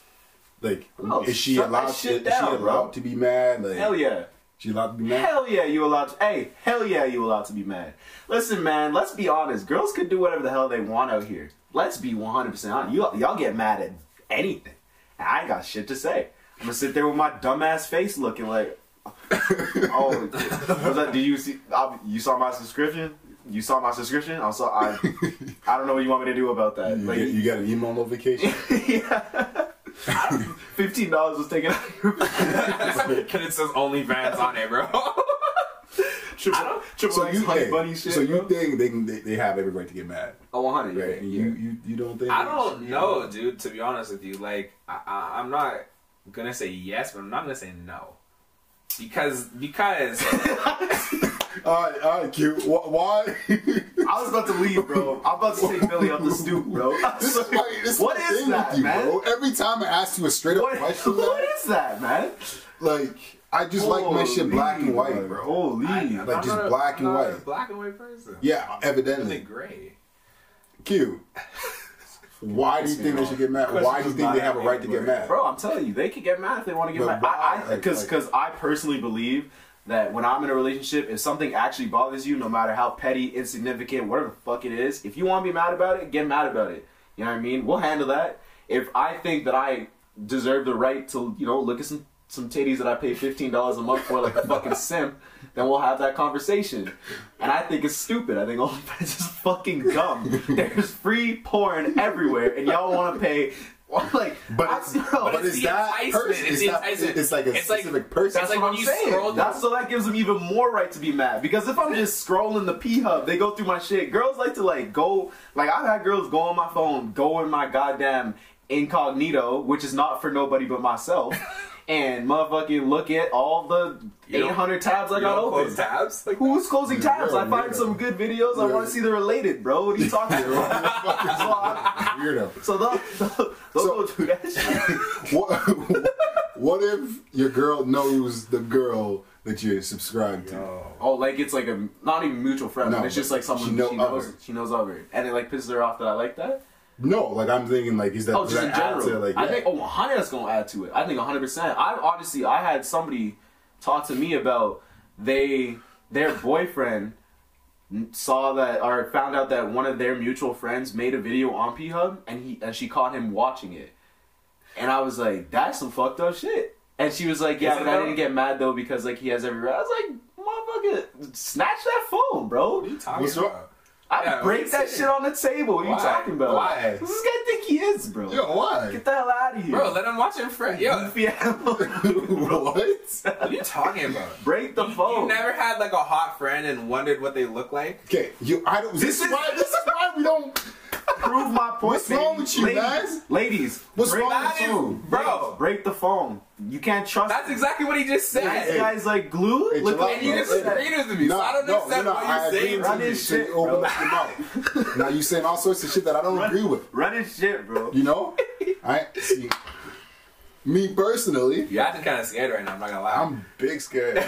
Speaker 3: Like,
Speaker 1: Oh,
Speaker 3: is she allowed?
Speaker 1: that shit
Speaker 3: is she allowed
Speaker 1: bro.
Speaker 3: to be mad? Like,
Speaker 1: Hell yeah.
Speaker 3: She allowed to be mad.
Speaker 1: Hell yeah, you allowed to. Hey, hell yeah, you allowed to be mad. Listen, man, let's be honest. Girls could do whatever the hell they want out here. Let's be 100% honest. You, y'all get mad at anything. And I ain't got shit to say. I'm gonna sit there with my dumbass face looking like, (laughs) oh, was that, did you see, I, you saw my subscription? You saw my subscription? I saw, I, I don't know what you want me to do about that.
Speaker 3: You,
Speaker 1: Like,
Speaker 3: get, you got an email notification. (laughs)
Speaker 1: yeah. Fifteen dollars was taken out of your
Speaker 2: Because it says only OnlyFans on it, bro.
Speaker 1: triple, triple
Speaker 3: so
Speaker 1: X
Speaker 3: you,
Speaker 1: honey
Speaker 3: hey,
Speaker 1: bunny shit.
Speaker 3: so you
Speaker 1: bro.
Speaker 3: think they can they, they have every right to get mad,
Speaker 1: Oh, 100,
Speaker 3: right?
Speaker 1: yeah.
Speaker 3: And
Speaker 1: yeah.
Speaker 3: you, you you don't think?
Speaker 2: I don't
Speaker 3: should be
Speaker 2: know,
Speaker 3: mad?
Speaker 2: dude. To be honest with you, like I, I, I'm not gonna say yes, but I'm not gonna say no, because because (laughs) (laughs)
Speaker 3: All right, all right, Q. Wh- Why?
Speaker 1: I was about to leave, bro. I'm about to take Billy up the stoop, bro. (laughs)
Speaker 3: This is my, this
Speaker 1: what
Speaker 3: my
Speaker 1: is
Speaker 3: thing
Speaker 1: that,
Speaker 3: with you,
Speaker 1: man?
Speaker 3: bro. Every time I ask you a straight up
Speaker 1: What,
Speaker 3: question,
Speaker 1: what
Speaker 3: man,
Speaker 1: is that, man?
Speaker 3: like I just like my shit black and white, bro.
Speaker 1: Holy.
Speaker 2: I,
Speaker 3: Like,
Speaker 2: I'm
Speaker 3: just
Speaker 2: not a-
Speaker 3: black
Speaker 2: I'm
Speaker 3: and
Speaker 2: not a
Speaker 3: white.
Speaker 2: black and white person.
Speaker 3: Yeah,
Speaker 2: I'm
Speaker 3: evidently.
Speaker 2: gray.
Speaker 3: Q. Why do you think they should get mad? Why do you think they have a right to get mad?
Speaker 1: Bro, I'm telling you, they could get mad if they want to get
Speaker 3: But
Speaker 1: mad. I,
Speaker 3: why?
Speaker 1: I, because,
Speaker 3: Like-
Speaker 1: because I personally believe that when I'm in a relationship, if something actually bothers you, no matter how petty, insignificant, whatever the fuck it is, if you want to be mad about it, get mad about it. You know what I mean? We'll handle that. If I think that I deserve the right to, you know, look at some some titties that I pay fifteen dollars a month for, like a fucking (laughs) simp, then we'll have that conversation. And I think it's stupid. I think OnlyFans is fucking dumb. (laughs) There's free porn everywhere, and y'all want to pay. (laughs) Like,
Speaker 3: But
Speaker 1: I-
Speaker 3: it's-
Speaker 1: bro,
Speaker 3: but
Speaker 2: it's the
Speaker 3: that person?
Speaker 2: it's
Speaker 3: It's, not, it's like a
Speaker 2: It's like-
Speaker 3: specific person.
Speaker 1: That's
Speaker 2: like
Speaker 1: what
Speaker 2: when
Speaker 1: I'm
Speaker 2: you
Speaker 1: saying.
Speaker 2: scroll
Speaker 1: That's so that gives them even more right to be mad. Because if I'm just scrolling the P Hub, they go through my shit. Girls like to like go like I've had girls go on my phone, go in my goddamn incognito, which is not for nobody but myself, and motherfucking look at all the
Speaker 2: You
Speaker 1: 800 tabs I got open.
Speaker 2: tabs. Like
Speaker 1: Who's closing tabs? I find some good videos. I want to see the related, bro. What are you talking (laughs) about?
Speaker 3: Weirdo.
Speaker 1: so they'll, they'll, they'll
Speaker 3: So-
Speaker 1: go do that shit. (laughs)
Speaker 3: What, what if your girl knows the girl that you're subscribed to?
Speaker 1: Oh, like it's like a not even mutual friend.
Speaker 3: No,
Speaker 1: but it's just like someone
Speaker 3: she
Speaker 1: she,
Speaker 3: know of
Speaker 1: knows.
Speaker 3: her.
Speaker 1: She knows of her, and it like pisses her off that I like that.
Speaker 3: No, like I'm thinking, like is that
Speaker 1: Oh,
Speaker 3: does
Speaker 1: just in general.
Speaker 3: to, like,
Speaker 1: I think oh, 100 that's gonna add to it. I think 100. percent I honestly, I had somebody talk to me about they their boyfriend saw that or found out that one of their mutual friends made a video on P Hub, and he and she caught him watching it, and I was like, that's some fucked up shit. And she was like, yeah,
Speaker 2: Is it
Speaker 1: but I didn't get mad though because like he has every right. I was like, motherfucker, snatch that phone, bro.
Speaker 2: What are you talking
Speaker 3: What's wrong?
Speaker 1: I
Speaker 2: Yeah,
Speaker 1: break that shit on the table. What are you talking about?
Speaker 2: Why?
Speaker 1: Who's this guy think he is, bro?
Speaker 3: Yo, why?
Speaker 1: Get the hell out of here.
Speaker 2: Bro, let him watch it friend. Yo,
Speaker 1: Goofy (laughs)
Speaker 3: what?
Speaker 2: what are you talking about?
Speaker 1: Break the phone.
Speaker 2: You never had like a hot friend and wondered what they look like?
Speaker 3: Okay, you. I don't. This,
Speaker 1: This
Speaker 3: is
Speaker 1: is-
Speaker 3: why. This is why we don't.
Speaker 1: Prove my point.
Speaker 3: What's wrong with you,
Speaker 1: ladies,
Speaker 3: man?
Speaker 1: Ladies,
Speaker 3: What's
Speaker 1: break
Speaker 3: wrong with you?
Speaker 2: Bro.
Speaker 1: Break the phone. You can't trust.
Speaker 2: That's exactly what he just said.
Speaker 1: This guy's like glue.
Speaker 3: Hey,
Speaker 1: Look
Speaker 3: chill out,
Speaker 1: at
Speaker 2: and you just
Speaker 3: Hey,
Speaker 2: agreed with me, so I don't
Speaker 3: no,
Speaker 2: understand
Speaker 3: no, no,
Speaker 2: what
Speaker 3: I
Speaker 2: you're
Speaker 3: agree
Speaker 2: saying.
Speaker 3: with
Speaker 1: Run
Speaker 3: you.
Speaker 1: his shit,
Speaker 3: open (laughs)
Speaker 1: bro.
Speaker 3: up your mouth. now you saying all sorts of shit that I don't agree with.
Speaker 1: Run his shit, bro.
Speaker 3: You know? I see. Me personally,
Speaker 2: You're acting kind of scared right now. I'm not gonna lie.
Speaker 3: I'm big scared. (laughs) You're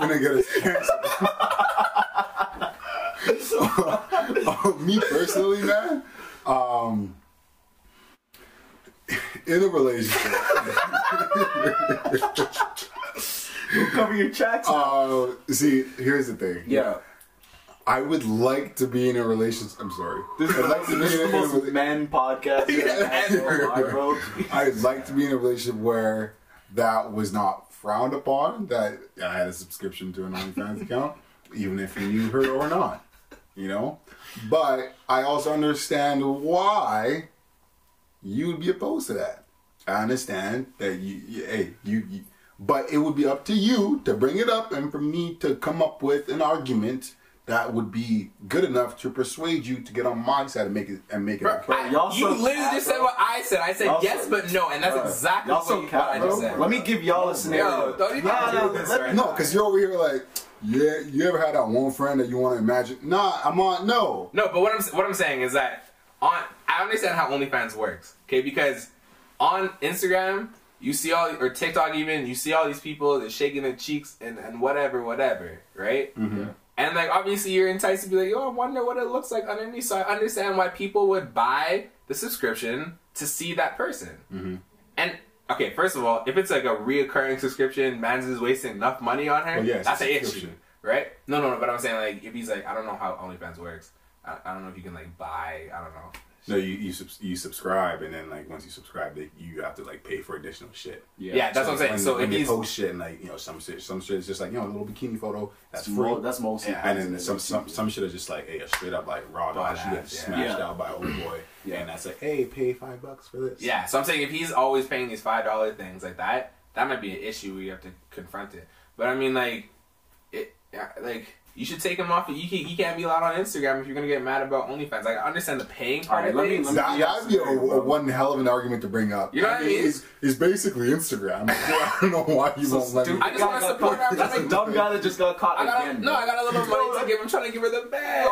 Speaker 3: gonna get us canceled. (laughs) (laughs) so, (laughs) me personally, man, um, in a relationship,
Speaker 1: Cover your tracks.
Speaker 3: uh, see, here's the thing.
Speaker 1: yeah.
Speaker 3: I would like to be in a relationship. I'm sorry.
Speaker 1: This is,
Speaker 3: I'd like to be in
Speaker 1: the
Speaker 3: a,
Speaker 1: most men podcast.
Speaker 2: Yeah. (laughs)
Speaker 3: I'd like to be in a relationship where that was not frowned upon. That I had a subscription to an OnlyFans account, even if you knew her or not. You know, but I also understand why you would be opposed to that. I understand that you, you hey, you, you, but it would be up to you to bring it up and for me to come up with an argument that would be good enough to persuade you to get on my side and make it and make it.
Speaker 2: Bro,
Speaker 3: okay.
Speaker 2: I-
Speaker 1: y'all
Speaker 2: you
Speaker 1: so
Speaker 2: literally
Speaker 1: cat,
Speaker 2: just said
Speaker 1: bro.
Speaker 2: what I said. I said
Speaker 1: Y'all
Speaker 2: yes,
Speaker 1: so-
Speaker 2: but no, and that's
Speaker 1: Uh,
Speaker 2: exactly
Speaker 1: y'all
Speaker 2: what,
Speaker 1: so
Speaker 2: you,
Speaker 1: cat,
Speaker 2: what I just said.
Speaker 1: Let me give y'all a scenario.
Speaker 2: Yo, don't even
Speaker 1: Nah,
Speaker 2: do
Speaker 1: nah,
Speaker 2: this right
Speaker 3: No, because you're over here like, yeah, you ever had that one friend that you want to imagine? Nah, I'm on, no.
Speaker 2: No, but what I'm what I'm saying is that on I understand how OnlyFans works, okay? Because on Instagram, you see all or TikTok even, you see all these people that shaking their cheeks and, and whatever, whatever, right?
Speaker 3: Mm-hmm.
Speaker 2: And like obviously you're enticed to be like, yo, I wonder what it looks like underneath. So I understand why people would buy the subscription to see that person.
Speaker 3: Mm-hmm.
Speaker 2: And okay, first of all, if it's like a reoccurring subscription, Mans is wasting enough money on her.
Speaker 3: Well, yeah,
Speaker 2: that's an issue, right? No, no, no. But I'm saying like if he's like, I don't know how OnlyFans works. I, I don't know if you can like buy. I don't know.
Speaker 3: No, you you, subs- you subscribe, and then like once you subscribe, they, you have to like pay for additional shit.
Speaker 2: Yeah, that's what I'm saying.
Speaker 3: When,
Speaker 2: So
Speaker 3: when
Speaker 2: if
Speaker 3: they
Speaker 2: he's
Speaker 3: post shit and like you know some shit, some shit is just like you know a little bikini photo that's
Speaker 1: That's
Speaker 3: free.
Speaker 1: mo- that's mostly.
Speaker 2: Yeah,
Speaker 3: and then some some some shit is just like hey, a straight up like raw
Speaker 2: Raw
Speaker 3: dog. She
Speaker 2: ass,
Speaker 3: gets
Speaker 2: yeah.
Speaker 3: smashed
Speaker 1: Yeah.
Speaker 3: out by old boy,
Speaker 1: Yeah.
Speaker 3: and that's like hey, pay five bucks for this.
Speaker 2: yeah. So I'm saying if he's always paying these five dollar things like that, that might be an issue. We have to confront it. But I mean, like, it yeah, like. You should take him off. You can, he can't be allowed on Instagram if you're gonna get mad about OnlyFans. Like I understand the paying part
Speaker 1: Alright,
Speaker 2: of
Speaker 1: let me- let me-
Speaker 3: That, that'd be a, a one hell of an argument to bring up.
Speaker 2: You know what I mean?
Speaker 3: It's, it's basically Instagram. (laughs) I don't know why you won't let me.
Speaker 2: I just wanna support
Speaker 1: caught-
Speaker 2: our
Speaker 1: That's a dumb guy that just got caught
Speaker 2: I got
Speaker 1: again.
Speaker 2: no, I got a little (laughs) money to give. I'm trying to give her the bag.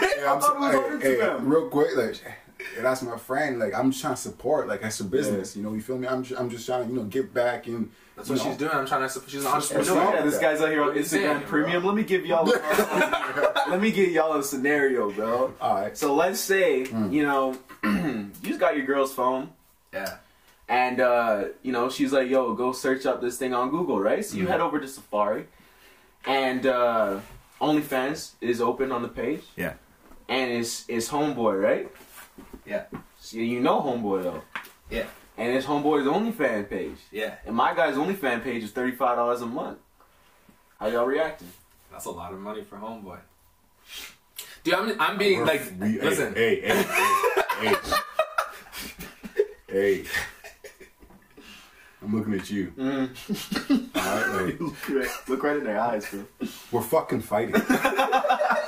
Speaker 3: Hey, (laughs) I'm
Speaker 1: thought it was
Speaker 3: so- hey, hey, real quick, like hey, that's my friend. Like I'm just trying to support. Like that's a business. You know, you feel me? I'm just, I'm just trying to you know give back and.
Speaker 2: That's
Speaker 3: you
Speaker 2: what
Speaker 3: know,
Speaker 2: she's doing. I'm trying to. sup- She's an entrepreneur.
Speaker 1: yeah, this guy's out here on
Speaker 2: What you saying,
Speaker 1: Instagram
Speaker 2: bro?
Speaker 1: Premium. Let me give y'all. A, (laughs) let me give y'all a scenario, bro.
Speaker 3: All right.
Speaker 1: So let's say you know (clears throat) you just got your girl's phone,
Speaker 2: Yeah.
Speaker 1: and uh, you know she's like, "Yo, go search up this thing on Google," right? So you head over to Safari, and uh, OnlyFans is open on the page,
Speaker 2: Yeah.
Speaker 1: and it's it's Homeboy, right?
Speaker 2: Yeah.
Speaker 1: So you know Homeboy though,
Speaker 2: Yeah.
Speaker 1: And it's Homeboy's OnlyFans page,
Speaker 2: Yeah.
Speaker 1: and my guy's OnlyFans page is thirty five dollars a month. How y'all reacting?
Speaker 2: That's a lot of money for homeboy. Dude, I'm I'm being
Speaker 3: We're-
Speaker 2: like,
Speaker 3: we-
Speaker 2: listen.
Speaker 3: Hey, hey, hey, hey. hey. I'm looking at you.
Speaker 1: Mm.
Speaker 3: All right, (laughs)
Speaker 1: look, right, look right in their eyes, bro.
Speaker 3: we're fucking fighting. that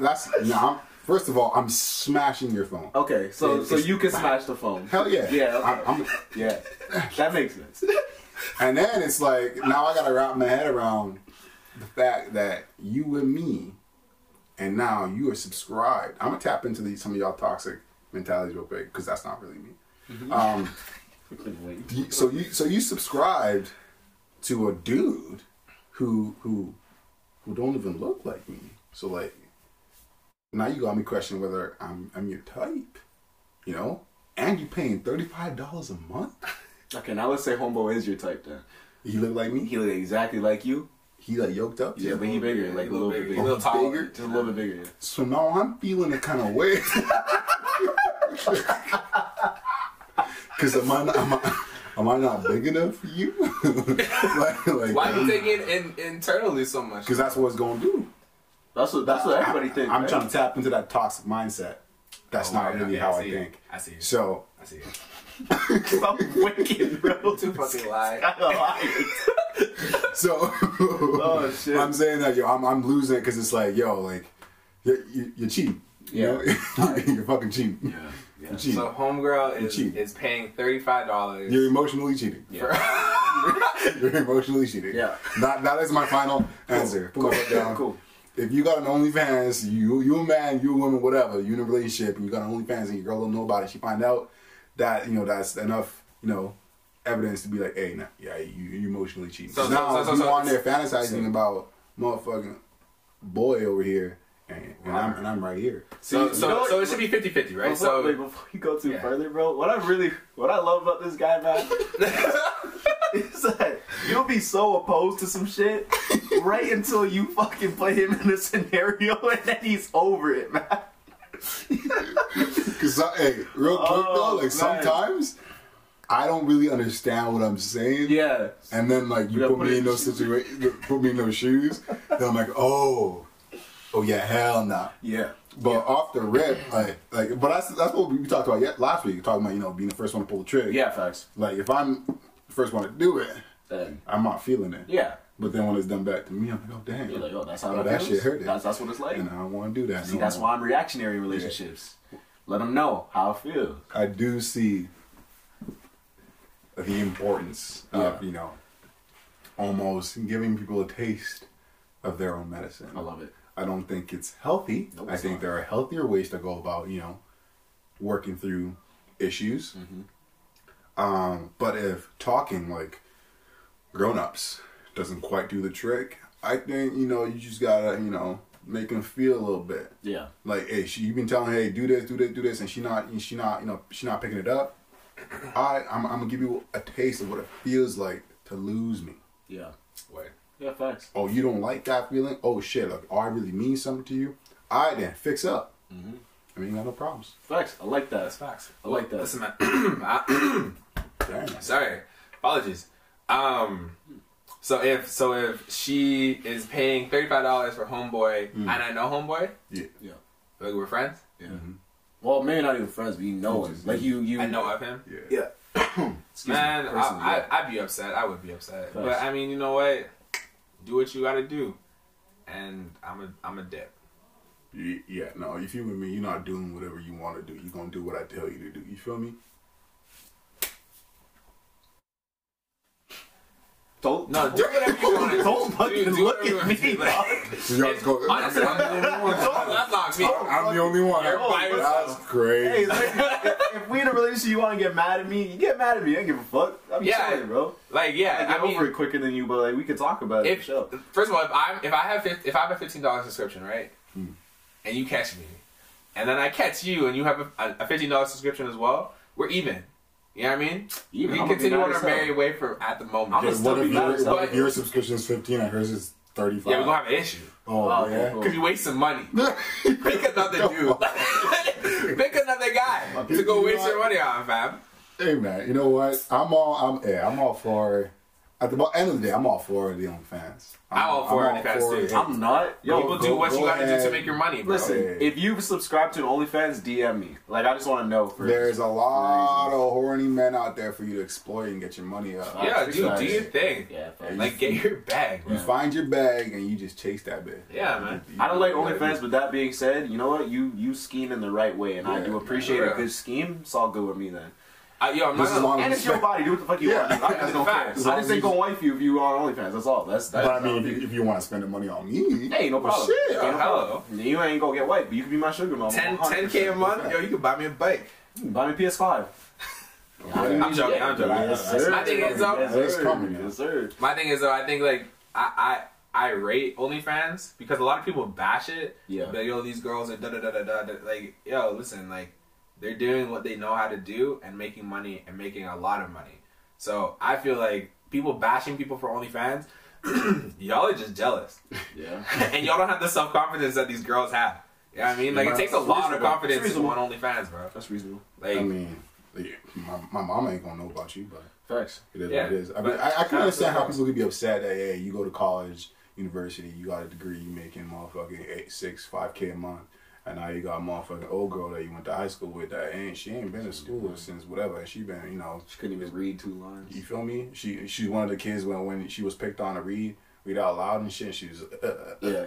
Speaker 3: that's no. First of all, I'm smashing your phone.
Speaker 1: Okay, so
Speaker 3: It's-
Speaker 1: so you can smash the phone.
Speaker 3: Hell yeah.
Speaker 1: Yeah, okay.
Speaker 3: I'm, I'm,
Speaker 1: Yeah, (laughs) that makes sense.
Speaker 3: and then it's like now I gotta wrap my head around the fact that you and me, and now you are subscribed. I'm gonna tap into these some of y'all toxic mentalities real quick because that's not really me.
Speaker 1: Mm-hmm.
Speaker 3: Um, (laughs) so you so you subscribed to a dude who who who don't even look like me. So like now you got me questioning whether I'm I'm your type, you know, and you're paying thirty five dollars a month.
Speaker 1: Okay, now let's say Homeboy is your type then.
Speaker 3: He look like me.
Speaker 1: He look exactly like you.
Speaker 3: He like yoked up.
Speaker 1: Yeah, but he bigger, like a little bit bigger.
Speaker 2: a little taller.
Speaker 3: Bigger?
Speaker 1: Just a little bit bigger. Yeah.
Speaker 3: So now I'm feeling it kind of way. (laughs) Because am I not, am I, am I not big enough for you? (laughs) like, like,
Speaker 2: Why you um, taking it in, internally so much?
Speaker 3: Because that's what it's gonna do.
Speaker 1: That's what that's what everybody thinks.
Speaker 3: I'm
Speaker 1: right?
Speaker 3: trying to tap into that toxic mindset. That's
Speaker 2: Oh,
Speaker 3: not
Speaker 2: right,
Speaker 3: really
Speaker 2: okay,
Speaker 3: how
Speaker 2: I
Speaker 3: I,
Speaker 2: see.
Speaker 3: think.
Speaker 2: I see.
Speaker 3: So
Speaker 2: I see.
Speaker 1: Stop (laughs) wicked, bro. (laughs)
Speaker 2: Too fucking lie. (laughs)
Speaker 3: so
Speaker 1: Oh, shit.
Speaker 3: I'm saying that yo, I'm I'm losing because it's like yo, like you're, you- you're cheap. You
Speaker 1: Yeah.
Speaker 3: know? you're fucking cheap.
Speaker 1: yeah, yeah.
Speaker 3: You're cheap.
Speaker 2: So homegirl is
Speaker 3: cheap.
Speaker 2: is paying thirty five dollars.
Speaker 3: You're emotionally cheating.
Speaker 1: Yeah.
Speaker 3: You're emotionally cheating.
Speaker 1: Yeah.
Speaker 3: That that is my final answer. Put my foot down.
Speaker 1: Cool.
Speaker 3: If you got an OnlyFans, you you a man, you a woman, whatever, you in a relationship and you got an OnlyFans and your girl don't know about it, she find out that, you know, that's enough, you know, evidence to be like, hey, nah, yeah, you you emotionally cheating.
Speaker 2: So- so-
Speaker 3: now
Speaker 2: so-
Speaker 3: if
Speaker 2: so-
Speaker 3: you
Speaker 2: so-
Speaker 3: on there fantasizing about motherfucking boy over here and, and I'm and I'm right here.
Speaker 2: So
Speaker 1: See,
Speaker 2: so
Speaker 1: know
Speaker 2: so it should be 50-50, right?
Speaker 1: Before,
Speaker 2: So
Speaker 1: wait, before you go too
Speaker 2: Yeah.
Speaker 1: further, bro, what I really, what I love about this guy, man, (laughs) is that you'll be so opposed to some shit right until you fucking play him in a scenario (laughs) and then he's over it, man. (laughs)
Speaker 3: Cause so- hey, real quick
Speaker 1: Oh,
Speaker 3: though, like
Speaker 1: man.
Speaker 3: sometimes I don't really understand what I'm saying.
Speaker 1: Yeah.
Speaker 3: And then like you
Speaker 1: gotta
Speaker 3: put
Speaker 1: put
Speaker 3: me in
Speaker 1: in
Speaker 3: those situations, put me in those shoes. Then I'm like, oh, oh yeah, hell no.
Speaker 1: Yeah.
Speaker 3: But off the rip, (clears throat) like, like, but that's that's what we talked about yet last week. Talking about you know being the first one to pull the trigger.
Speaker 1: Yeah, facts.
Speaker 3: Like if I'm the first one to do it,
Speaker 1: Then,
Speaker 3: I'm not feeling it.
Speaker 1: yeah.
Speaker 3: But then when it's done back to me, I'm like, oh damn.
Speaker 1: You're like, oh, that's how
Speaker 3: Oh, that
Speaker 1: feels?
Speaker 3: shit hurt.
Speaker 1: That's, that's what it's like.
Speaker 3: and I don't want to do that.
Speaker 1: See,
Speaker 3: no
Speaker 1: that's
Speaker 3: more.
Speaker 1: why I'm reactionary in relationships. Let them know how I feel.
Speaker 3: I do see the importance of you know almost giving people a taste of their own medicine.
Speaker 1: I love it.
Speaker 3: I don't think it's healthy.
Speaker 1: Nope,
Speaker 3: I think
Speaker 1: not.
Speaker 3: there are healthier ways to go about, you know, working through issues.
Speaker 1: Mm-hmm.
Speaker 3: Um, but if talking like grown ups doesn't quite do the trick, I think, you know, you just gotta, you know, make them feel a little bit.
Speaker 1: Yeah.
Speaker 3: Like, hey, she, you've been telling her, hey, do this, do this, do this, and she not, and she not, you know, she not picking it up. I I'm, I'm gonna give you a taste of what it feels like to lose me.
Speaker 1: Yeah.
Speaker 2: Wait.
Speaker 1: Yeah, facts.
Speaker 3: Oh, you don't like that feeling? Oh shit! Like, oh, I really mean something to you. All right, then fix up.
Speaker 1: Mhm.
Speaker 3: I mean, you got no problems.
Speaker 1: Facts. I like that.
Speaker 2: That's facts.
Speaker 1: I like that.
Speaker 2: Listen, man. (clears throat) (clears throat) Sorry, apologies. Um, so if so if she is paying thirty five dollars for homeboy,
Speaker 3: Mm.
Speaker 2: and I know homeboy,
Speaker 3: Yeah.
Speaker 1: Yeah.
Speaker 2: like we're friends,
Speaker 1: Yeah.
Speaker 3: Mhm.
Speaker 1: Well, maybe not even friends, but you know him. Like you, you.
Speaker 2: I know of him.
Speaker 3: Yeah.
Speaker 1: Yeah. Excuse
Speaker 2: Man,
Speaker 1: me. personally,
Speaker 2: I,
Speaker 1: yeah.
Speaker 2: I, I'd be upset. I would be upset.
Speaker 1: Facts.
Speaker 2: But I mean, you know what? Do what you got to do, and I'm a I'm a dip.
Speaker 3: Yeah, no, if you with me, you're not doing whatever you want to do. You're gonna do what I tell you to do. You feel me?
Speaker 1: Don't
Speaker 2: No, do whatever you want to do.
Speaker 1: Don't fucking
Speaker 2: do
Speaker 1: look at me,
Speaker 2: wanna do.
Speaker 1: dog. (laughs)
Speaker 3: So y'all go.
Speaker 2: Honestly, I'm the only one. That's not me.
Speaker 3: I'm the only one.
Speaker 2: You're by
Speaker 3: That's
Speaker 2: yourself.
Speaker 3: crazy.
Speaker 1: Hey, like, if, if we in a relationship, you want to get mad at me, you get mad at me. I don't give a fuck. I'm
Speaker 2: Yeah.
Speaker 1: sorry, bro.
Speaker 2: Like,
Speaker 1: I
Speaker 2: yeah,
Speaker 1: get
Speaker 2: I mean,
Speaker 1: over it quicker than you, but like we could talk about it.
Speaker 2: if
Speaker 1: for sure.
Speaker 2: first of all, if I if I have if I have a fifteen dollars subscription, right,
Speaker 3: Hmm.
Speaker 2: and you catch me, and then I catch you, and you have a, a fifteen dollars subscription as well, we're even. You know what I mean?
Speaker 1: Even,
Speaker 2: we
Speaker 1: I'm
Speaker 2: can continue on
Speaker 1: as
Speaker 2: our merry way for at the moment.
Speaker 1: I'm
Speaker 3: Because what if your,
Speaker 1: as
Speaker 3: what
Speaker 2: hell.
Speaker 3: if your subscription is 15 and hers is 35?
Speaker 2: yeah, we're gonna have an issue
Speaker 3: Oh,
Speaker 1: Oh,
Speaker 3: yeah.
Speaker 1: okay, cool.
Speaker 2: because you waste some money. (laughs) Pick another dude. (laughs) Pick another guy to go waste your money on, fam.
Speaker 3: Hey man, you know what? I'm all I'm yeah, I'm all for at the end of the day, I'm all for the OnlyFans.
Speaker 2: I'm all for OnlyFans, too.
Speaker 1: I'm not. Yo,
Speaker 2: People
Speaker 3: go-
Speaker 2: do what you gotta do to make your money, bro.
Speaker 1: listen.
Speaker 3: Hey.
Speaker 1: If you subscribe to OnlyFans, DM me. Like I just want to know. For
Speaker 3: There's a lot of horny men out there for you to exploit and get your money up.
Speaker 2: Yeah,
Speaker 1: Facts,
Speaker 2: dude,
Speaker 1: facts.
Speaker 2: do your thing.
Speaker 1: Yeah, facts.
Speaker 2: Like, get your bag,
Speaker 3: You
Speaker 2: bro.
Speaker 3: find your bag and you just chase that bitch.
Speaker 2: Yeah, man.
Speaker 1: I don't like OnlyFans, but that being said, you know what? You you scheme in the right way, and I do appreciate
Speaker 2: yeah.
Speaker 1: a good scheme. It's all good with me then.
Speaker 2: Uh, yo, I'm not
Speaker 3: This is
Speaker 2: gonna,
Speaker 3: long-
Speaker 1: And it's your body. Do what the fuck you
Speaker 3: Yeah.
Speaker 1: want. I just don't care.
Speaker 2: Facts.
Speaker 1: I just ain't gonna wife you if you are on OnlyFans. That's all. That's that's.
Speaker 3: But I mean, if you, if you want to spend the money on me,
Speaker 1: hey, no problem.
Speaker 3: shit.
Speaker 1: Ain't no
Speaker 2: hello.
Speaker 1: problem. You ain't gonna get white, but you can be my sugar mama.
Speaker 2: 10, 10k a month, yo, you can buy me a bike.
Speaker 1: Buy me a PS5.
Speaker 2: I'm joking, I'm joking.
Speaker 1: Yes, sir.
Speaker 2: My thing is, though-
Speaker 1: yes,
Speaker 3: It's
Speaker 1: sir.
Speaker 3: coming.
Speaker 1: Yes, sir.
Speaker 2: My thing is though, I think like I I I rate OnlyFans because a lot of people bash it.
Speaker 1: Yeah.
Speaker 2: But yo, these girls are da da da da da. da. Like yo, listen, like they're doing what they know how to do and making money and making a lot of money. So I feel like people bashing people for OnlyFans, (clears throat) y'all are just jealous,
Speaker 1: Yeah. (laughs)
Speaker 2: and y'all don't have the self confidence that these girls have. You know what I mean? Like it takes a
Speaker 1: That's
Speaker 2: lot of confidence to go
Speaker 1: reasonable.
Speaker 2: on OnlyFans, bro.
Speaker 1: That's reasonable.
Speaker 2: Like
Speaker 3: I mean, like, my, my mama ain't gonna know about you, but
Speaker 1: Facts.
Speaker 3: it is
Speaker 2: Yeah,
Speaker 3: what it is. I, mean, I, I can understand how people could be upset that hey, you go to college, university, you got a degree, you making motherfucking eight, six, five k a month, and now you got a motherfucking old girl that you went to high school with that ain't she ain't been to school since whatever, and she been you know
Speaker 1: She couldn't even read two lines.
Speaker 3: You feel me? She she's one of the kids when when she was picked on to read read out loud and shit. And She was uh, uh,
Speaker 1: Yeah.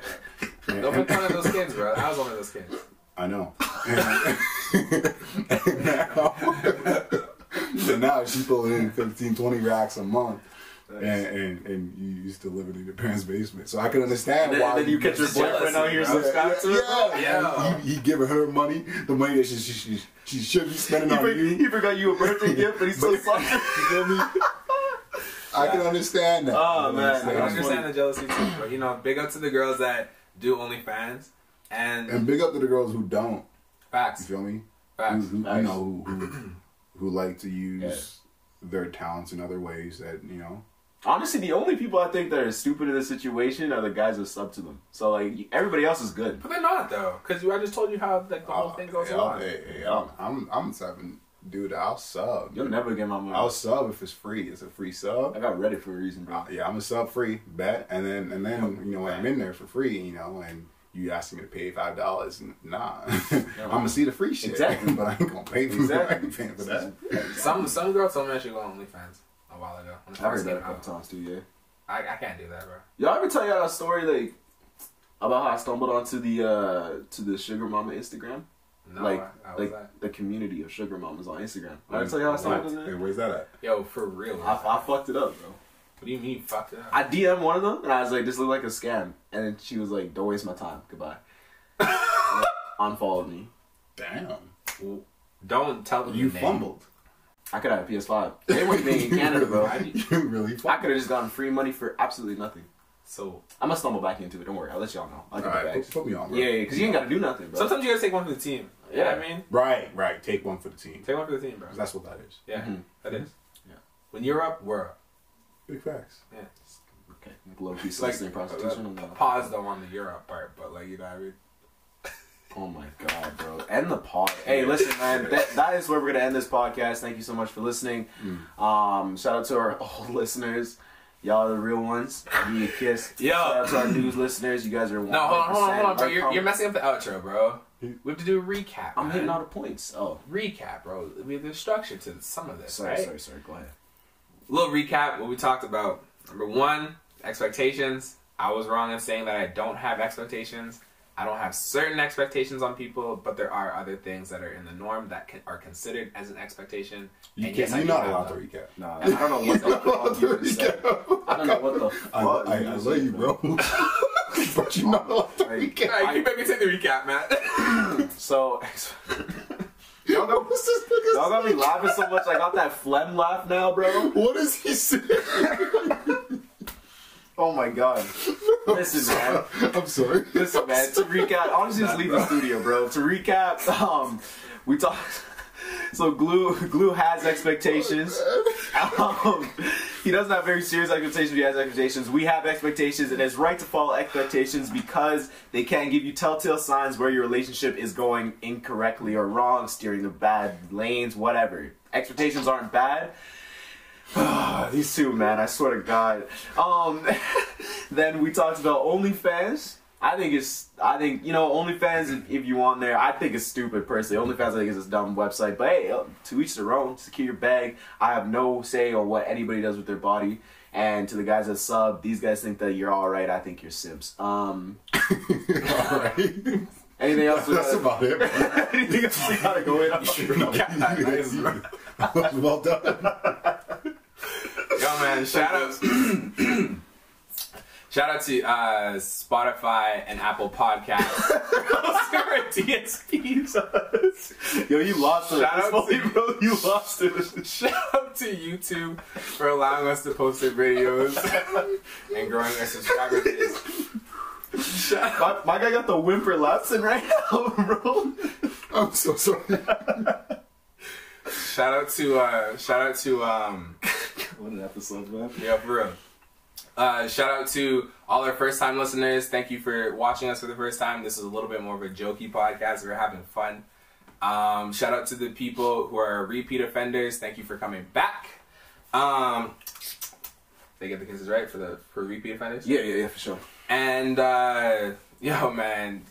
Speaker 3: and-
Speaker 2: don't fun of those kids, bro. (laughs) I was one of those kids.
Speaker 3: I know. (laughs) (laughs) Now, and now she pulling in 15, 20 racks a month. And, and and you used to live in your parents' basement, so I can understand
Speaker 1: And then,
Speaker 3: why
Speaker 1: then you catch your boyfriend out here
Speaker 2: bro.
Speaker 1: subscribe to
Speaker 3: yeah,
Speaker 2: Yeah.
Speaker 3: He, he giving her money, the money that she she, she, she should be spending
Speaker 1: He,
Speaker 3: on
Speaker 1: for-
Speaker 3: you.
Speaker 1: he forgot you a birthday (laughs) gift, but he's so sorry. (laughs)
Speaker 3: You feel me? I can understand that.
Speaker 1: Oh,
Speaker 3: I can
Speaker 1: man.
Speaker 2: I
Speaker 3: understand
Speaker 2: can understand the jealousy too, but you know, big up to the girls that do OnlyFans and,
Speaker 3: And big up to the girls who don't. Facts. You
Speaker 2: facts,
Speaker 3: feel me? Who,
Speaker 2: facts.
Speaker 3: who, you
Speaker 1: Facts.
Speaker 3: know who, who who like to use their talents in other ways that you know.
Speaker 1: Honestly, the only people I think that are stupid in this situation are the guys that sub to them. So like everybody else is good.
Speaker 2: But they're not though, because I just told you how like the whole thing goes
Speaker 3: yeah,
Speaker 2: along.
Speaker 3: hey, hey, I'm I'm I'm subbing, dude. I'll sub.
Speaker 1: You'll never get my money.
Speaker 3: I'll sub if it's free. It's a free sub.
Speaker 1: I got Reddit for a reason, bro.
Speaker 3: Uh, yeah, I'm a sub free bet, and then and then you know when I'm in there for free, you know, and you asking me to pay five dollars, nah, (laughs) I'm gonna see the free shit,
Speaker 1: Exactly. (laughs)
Speaker 3: but I ain't gonna pay for
Speaker 1: Exactly.
Speaker 3: I ain't paying for that.
Speaker 2: Some some girls told me I should go on OnlyFans a while ago. When it
Speaker 1: I heard that a
Speaker 2: came out.
Speaker 1: couple times too. Yeah.
Speaker 2: I, I can't do that, bro.
Speaker 1: Y'all ever tell y'all a story like about how I stumbled onto the uh to the sugar mama Instagram?
Speaker 2: No,
Speaker 1: like
Speaker 2: I, I
Speaker 1: like
Speaker 2: that.
Speaker 1: the community of sugar mamas on Instagram. Did I tell y'all I stumbled on
Speaker 3: Hey, where's that at?
Speaker 2: Yo, for real.
Speaker 1: I, I fucked it up, bro.
Speaker 2: What do you mean fucked it up?
Speaker 1: I DM one of them and I was like, "This look like a scam," and then she was like, "Don't waste my time. Goodbye." (laughs) And, like, unfollowed me.
Speaker 3: Damn,
Speaker 2: Well, Don't tell them
Speaker 3: you
Speaker 2: your name.
Speaker 3: fumbled.
Speaker 1: I could have a PS5. They wouldn't be in (laughs) Canada, bro. I (laughs)
Speaker 3: you really
Speaker 1: I
Speaker 3: could
Speaker 1: have just gotten free money for absolutely nothing.
Speaker 2: So
Speaker 1: I'm gonna stumble back into it. Don't worry, I'll let y'all know. I'll get
Speaker 3: right,
Speaker 1: the
Speaker 3: put, put me on, bro.
Speaker 1: Yeah, yeah, because you ain't gotta do nothing, bro.
Speaker 2: sometimes you gotta take one for the team. You know what I mean?
Speaker 3: Right, right. Take one for the team.
Speaker 2: Take one for the team, bro.
Speaker 3: That's what that is.
Speaker 2: Yeah,
Speaker 1: Mhm.
Speaker 2: that is.
Speaker 1: Yeah.
Speaker 2: When you're up, we're up.
Speaker 3: Big facts.
Speaker 2: Yeah.
Speaker 1: okay, low key
Speaker 2: It's like
Speaker 1: soliciting
Speaker 2: uh,
Speaker 1: prostitution. on
Speaker 2: uh, pause though on the Europe part, but like you know what I mean.
Speaker 1: Oh my god, bro! End the pod. Hey, listen, man. That, that is where we're gonna end this podcast. Thank you so much for listening.
Speaker 3: Mm.
Speaker 1: Um, shout out to our (laughs) old listeners. Y'all are the real ones. Give me a kiss. (laughs)
Speaker 2: Yo.
Speaker 1: Shout out to our news listeners. You guys are.
Speaker 2: No, hold on, hold on, hold on, bro. You're, you're messing up the outro, bro. We have to do a recap.
Speaker 1: I'm
Speaker 2: man.
Speaker 1: hitting all the points. Oh,
Speaker 2: recap, bro. We have the structure to some of this,
Speaker 1: sorry,
Speaker 2: right?
Speaker 1: sorry, sorry. Go ahead.
Speaker 2: little recap what we talked about. Number one, expectations. I was wrong in saying that I don't have expectations. I don't have certain expectations on people, but there are other things that are in the norm that can, are considered as an expectation.
Speaker 3: You
Speaker 2: And
Speaker 3: can't,
Speaker 2: yes, I
Speaker 3: you're
Speaker 2: do
Speaker 3: not
Speaker 2: have
Speaker 3: allowed to recap.
Speaker 1: No, (laughs) I don't know what the fuck you just said. I don't know what the
Speaker 3: I,
Speaker 1: fuck.
Speaker 3: I, I
Speaker 1: just
Speaker 3: love (laughs) you, bro. but you're not allowed to
Speaker 1: Like,
Speaker 3: recap.
Speaker 2: All right, you make me take the recap, man. (laughs)
Speaker 1: So, y'all got,
Speaker 3: What's this nigga
Speaker 1: y'all got me laughing so much. I got that phlegm laugh now, bro.
Speaker 3: What is he saying?
Speaker 1: Oh my god. (laughs) Listen, man.
Speaker 3: I'm sorry.
Speaker 1: Listen, man. To recap, honestly, just leave the studio, bro. To recap, um, we talked. So glue, glue has expectations. Um, he doesn't have very serious expectations. But he has expectations. We have expectations, and it's right to follow expectations because they can give you telltale signs where your relationship is going incorrectly or wrong, steering the bad lanes, whatever. Expectations aren't bad. (sighs) These two, man, I swear to God. Um, (laughs) then we talked about OnlyFans. I think it's, I think, you know, OnlyFans, if, if you want there, I think it's stupid personally. OnlyFans, I think is a dumb website. But hey, uh, to each their own. Secure your bag. I have no say on what anybody does with their body. And to the guys that sub, these guys think that you're alright. I think you're simps. Um,
Speaker 3: Alright. (laughs)
Speaker 1: anything else?
Speaker 3: That's about it. (laughs)
Speaker 1: anything else we gotta go in on?
Speaker 3: well done.
Speaker 2: Yo, man, shout out. (clears throat) Shout out to uh, Spotify and Apple Podcasts. DSPs. (laughs)
Speaker 1: Yo, you lost it.
Speaker 2: Shout out
Speaker 1: This
Speaker 2: to-
Speaker 1: bro. You lost it.
Speaker 2: Shout out to YouTube for allowing us to post their videos and growing our subscriber base. Shout out,
Speaker 1: My, my guy got the whimper lapsing right now, bro.
Speaker 3: I'm so sorry.
Speaker 2: shout out to uh, shout out to um,
Speaker 1: What an episode, man.
Speaker 2: yeah for real. Uh, shout out to all our first time listeners. Thank you for watching us for the first time. This is a little bit more of a jokey podcast. We're having fun. Um, shout out to the people who are repeat offenders. Thank you for coming back. Um, they get the kisses right for the for repeat offenders.
Speaker 1: Yeah, yeah, yeah, for sure.
Speaker 2: And uh, yo, man,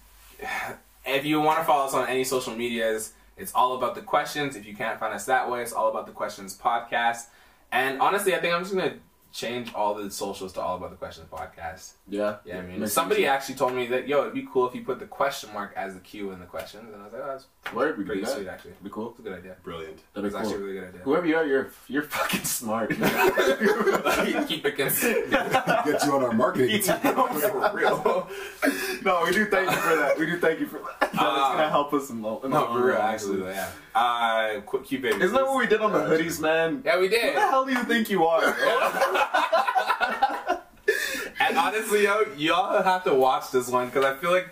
Speaker 2: if you want to follow us on any social medias, it's all about the questions. If you can't find us that way, it's all about the questions podcast. And honestly, I think I'm just gonna change all the socials to all about the questions podcast.
Speaker 1: Yeah.
Speaker 2: Yeah, I mean,
Speaker 1: Makes
Speaker 2: somebody
Speaker 1: sense.
Speaker 2: actually told me that yo, it'd be cool if you put the question mark as the Q in the questions, and I was like, oh, that's
Speaker 1: Word, we
Speaker 2: pretty
Speaker 1: do that.
Speaker 2: sweet actually.
Speaker 1: Be cool.
Speaker 2: It's a good idea.
Speaker 3: Brilliant.
Speaker 1: That'd
Speaker 2: It's
Speaker 1: be
Speaker 2: actually a really good idea.
Speaker 1: Whoever you are, you're you're fucking smart. (laughs)
Speaker 2: Keep it consistent. (laughs)
Speaker 3: Get you on our marketing (laughs) team.
Speaker 2: for real.
Speaker 1: no, we do thank you for that. We do thank you for that. Uh, that's gonna help us in the, in the
Speaker 2: No, for real,
Speaker 1: run,
Speaker 2: actually, yeah. Uh, quick, Q baby.
Speaker 1: Isn't that what we did on the hoodies, man?
Speaker 2: Yeah, we did.
Speaker 1: Who the hell do you think you are? bro? (laughs)
Speaker 2: And honestly, yo, y'all have to watch this one because I feel like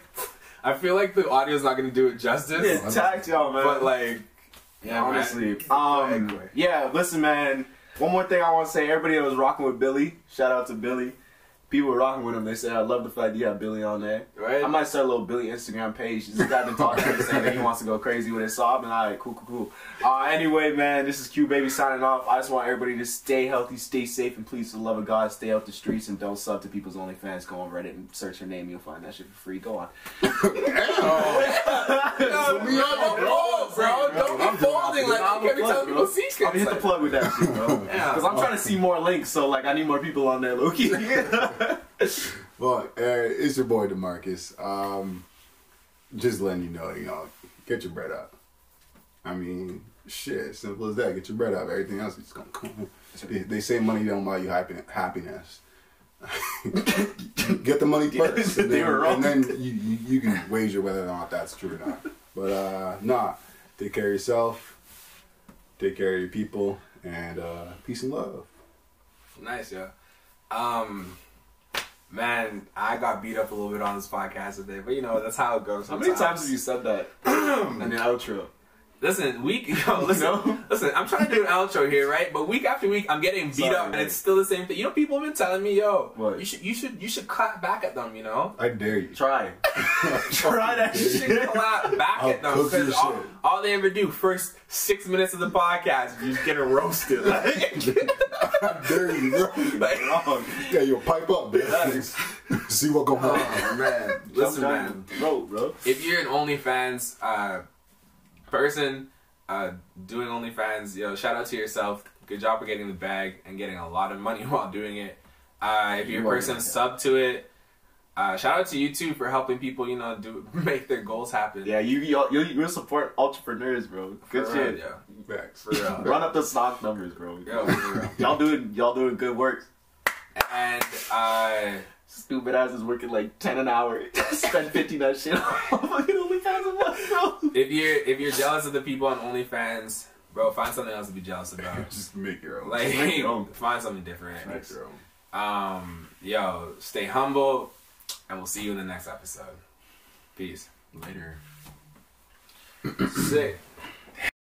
Speaker 2: I feel like the audio's not gonna do it justice.
Speaker 1: yeah, tagged y'all, man.
Speaker 2: But like, yeah,
Speaker 1: honestly,
Speaker 2: man.
Speaker 1: um,
Speaker 2: Anyway.
Speaker 1: yeah. Listen, man. One more thing I want to say. Everybody that was rocking with Billy, shout out to Billy. People were rocking with him. They said, "I love the fact that you have Billy on there."
Speaker 2: right?
Speaker 1: I might start a little Billy Instagram page. This guy been talking to me saying that he wants to go crazy with it. So I've been alright, cool, cool, cool. Uh, anyway, man, this is Q Baby signing off. I just want everybody to stay healthy, stay safe, and please, for the love of God, stay out the streets and don't sub to people's OnlyFans. Go on Reddit and search her name. You'll find that shit for free. Go on.
Speaker 2: Yo,
Speaker 3: me on, bro.
Speaker 2: bro, bro, don't
Speaker 3: I'm
Speaker 2: be
Speaker 3: doing
Speaker 2: folding like
Speaker 1: I'm
Speaker 2: you can't be
Speaker 1: a
Speaker 2: telling
Speaker 1: plug,
Speaker 2: people
Speaker 1: bro.
Speaker 2: secrets.
Speaker 1: I'm gonna hit the plug with that shit, bro.
Speaker 2: Yeah.
Speaker 1: Because I'm trying to see more links, so like I need more people on there, Loki. (laughs) (laughs) (laughs)
Speaker 3: Well, uh, it's your boy Demarcus. Um, just letting you know, you know, get your bread up. I mean, shit, simple as that. Get your bread up. Everything else is gonna come. They, they say money don't buy you happiness. (laughs) get the money first, (laughs) and then, and then you, you, you can wager whether or not that's true or not. But uh, nah, take care of yourself, take care of your people, and uh, peace and love.
Speaker 2: Nice, yeah. Um, Man, I got beat up a little bit on this podcast today, but you know that's how it goes.
Speaker 1: How many times have you said that (clears throat) in the outro?
Speaker 2: Listen, week. (laughs) Yo, listen,
Speaker 1: No?
Speaker 2: listen. I'm trying to do an outro here, right? But week after week, I'm getting beat
Speaker 1: Sorry,
Speaker 2: up, and it's still the same thing. You know, people have been telling me, "Yo,
Speaker 1: What?
Speaker 2: you should, you should, you should clap back at them." You know,
Speaker 3: I dare you.
Speaker 1: Try. (laughs) Try that
Speaker 2: you should
Speaker 1: shit.
Speaker 2: clap back
Speaker 3: I'll
Speaker 2: at them because all, all they ever do first six minutes of the podcast, you just getting roasted. (laughs) Like,
Speaker 3: I dare you, bro.
Speaker 2: like,
Speaker 3: Yeah, yo, pipe up, man. See what go on.
Speaker 2: oh man, listen, man.
Speaker 1: bro, bro.
Speaker 2: if you're an OnlyFans uh, person uh, doing OnlyFans, yo, shout out to yourself. Good job for getting the bag and getting a lot of money (laughs) while doing it. Uh, if you're a person sub to it, uh, shout out to you too for helping people, you know, do (laughs) make their goals happen.
Speaker 1: Yeah, you you you, you support entrepreneurs, bro. Good
Speaker 2: For
Speaker 1: shit.
Speaker 2: yo.
Speaker 3: Facts.
Speaker 2: For real. (laughs)
Speaker 1: Run up the stock numbers, bro.
Speaker 2: Yo, for real.
Speaker 1: Y'all doing y'all doing good work.
Speaker 2: And uh,
Speaker 1: Stupid ass is working like ten an hour. (laughs) Spend fifty that shit on (laughs) fucking OnlyFans a month, bro.
Speaker 2: if you're if you're jealous of the people on OnlyFans, bro, find something else to be jealous (laughs) about.
Speaker 3: Just make your own.
Speaker 2: Like,
Speaker 1: Make your own.
Speaker 2: find something different.
Speaker 3: make your own.
Speaker 2: Um, yo, stay humble, and we'll see you in the next episode. Peace.
Speaker 3: Later.
Speaker 2: Sick.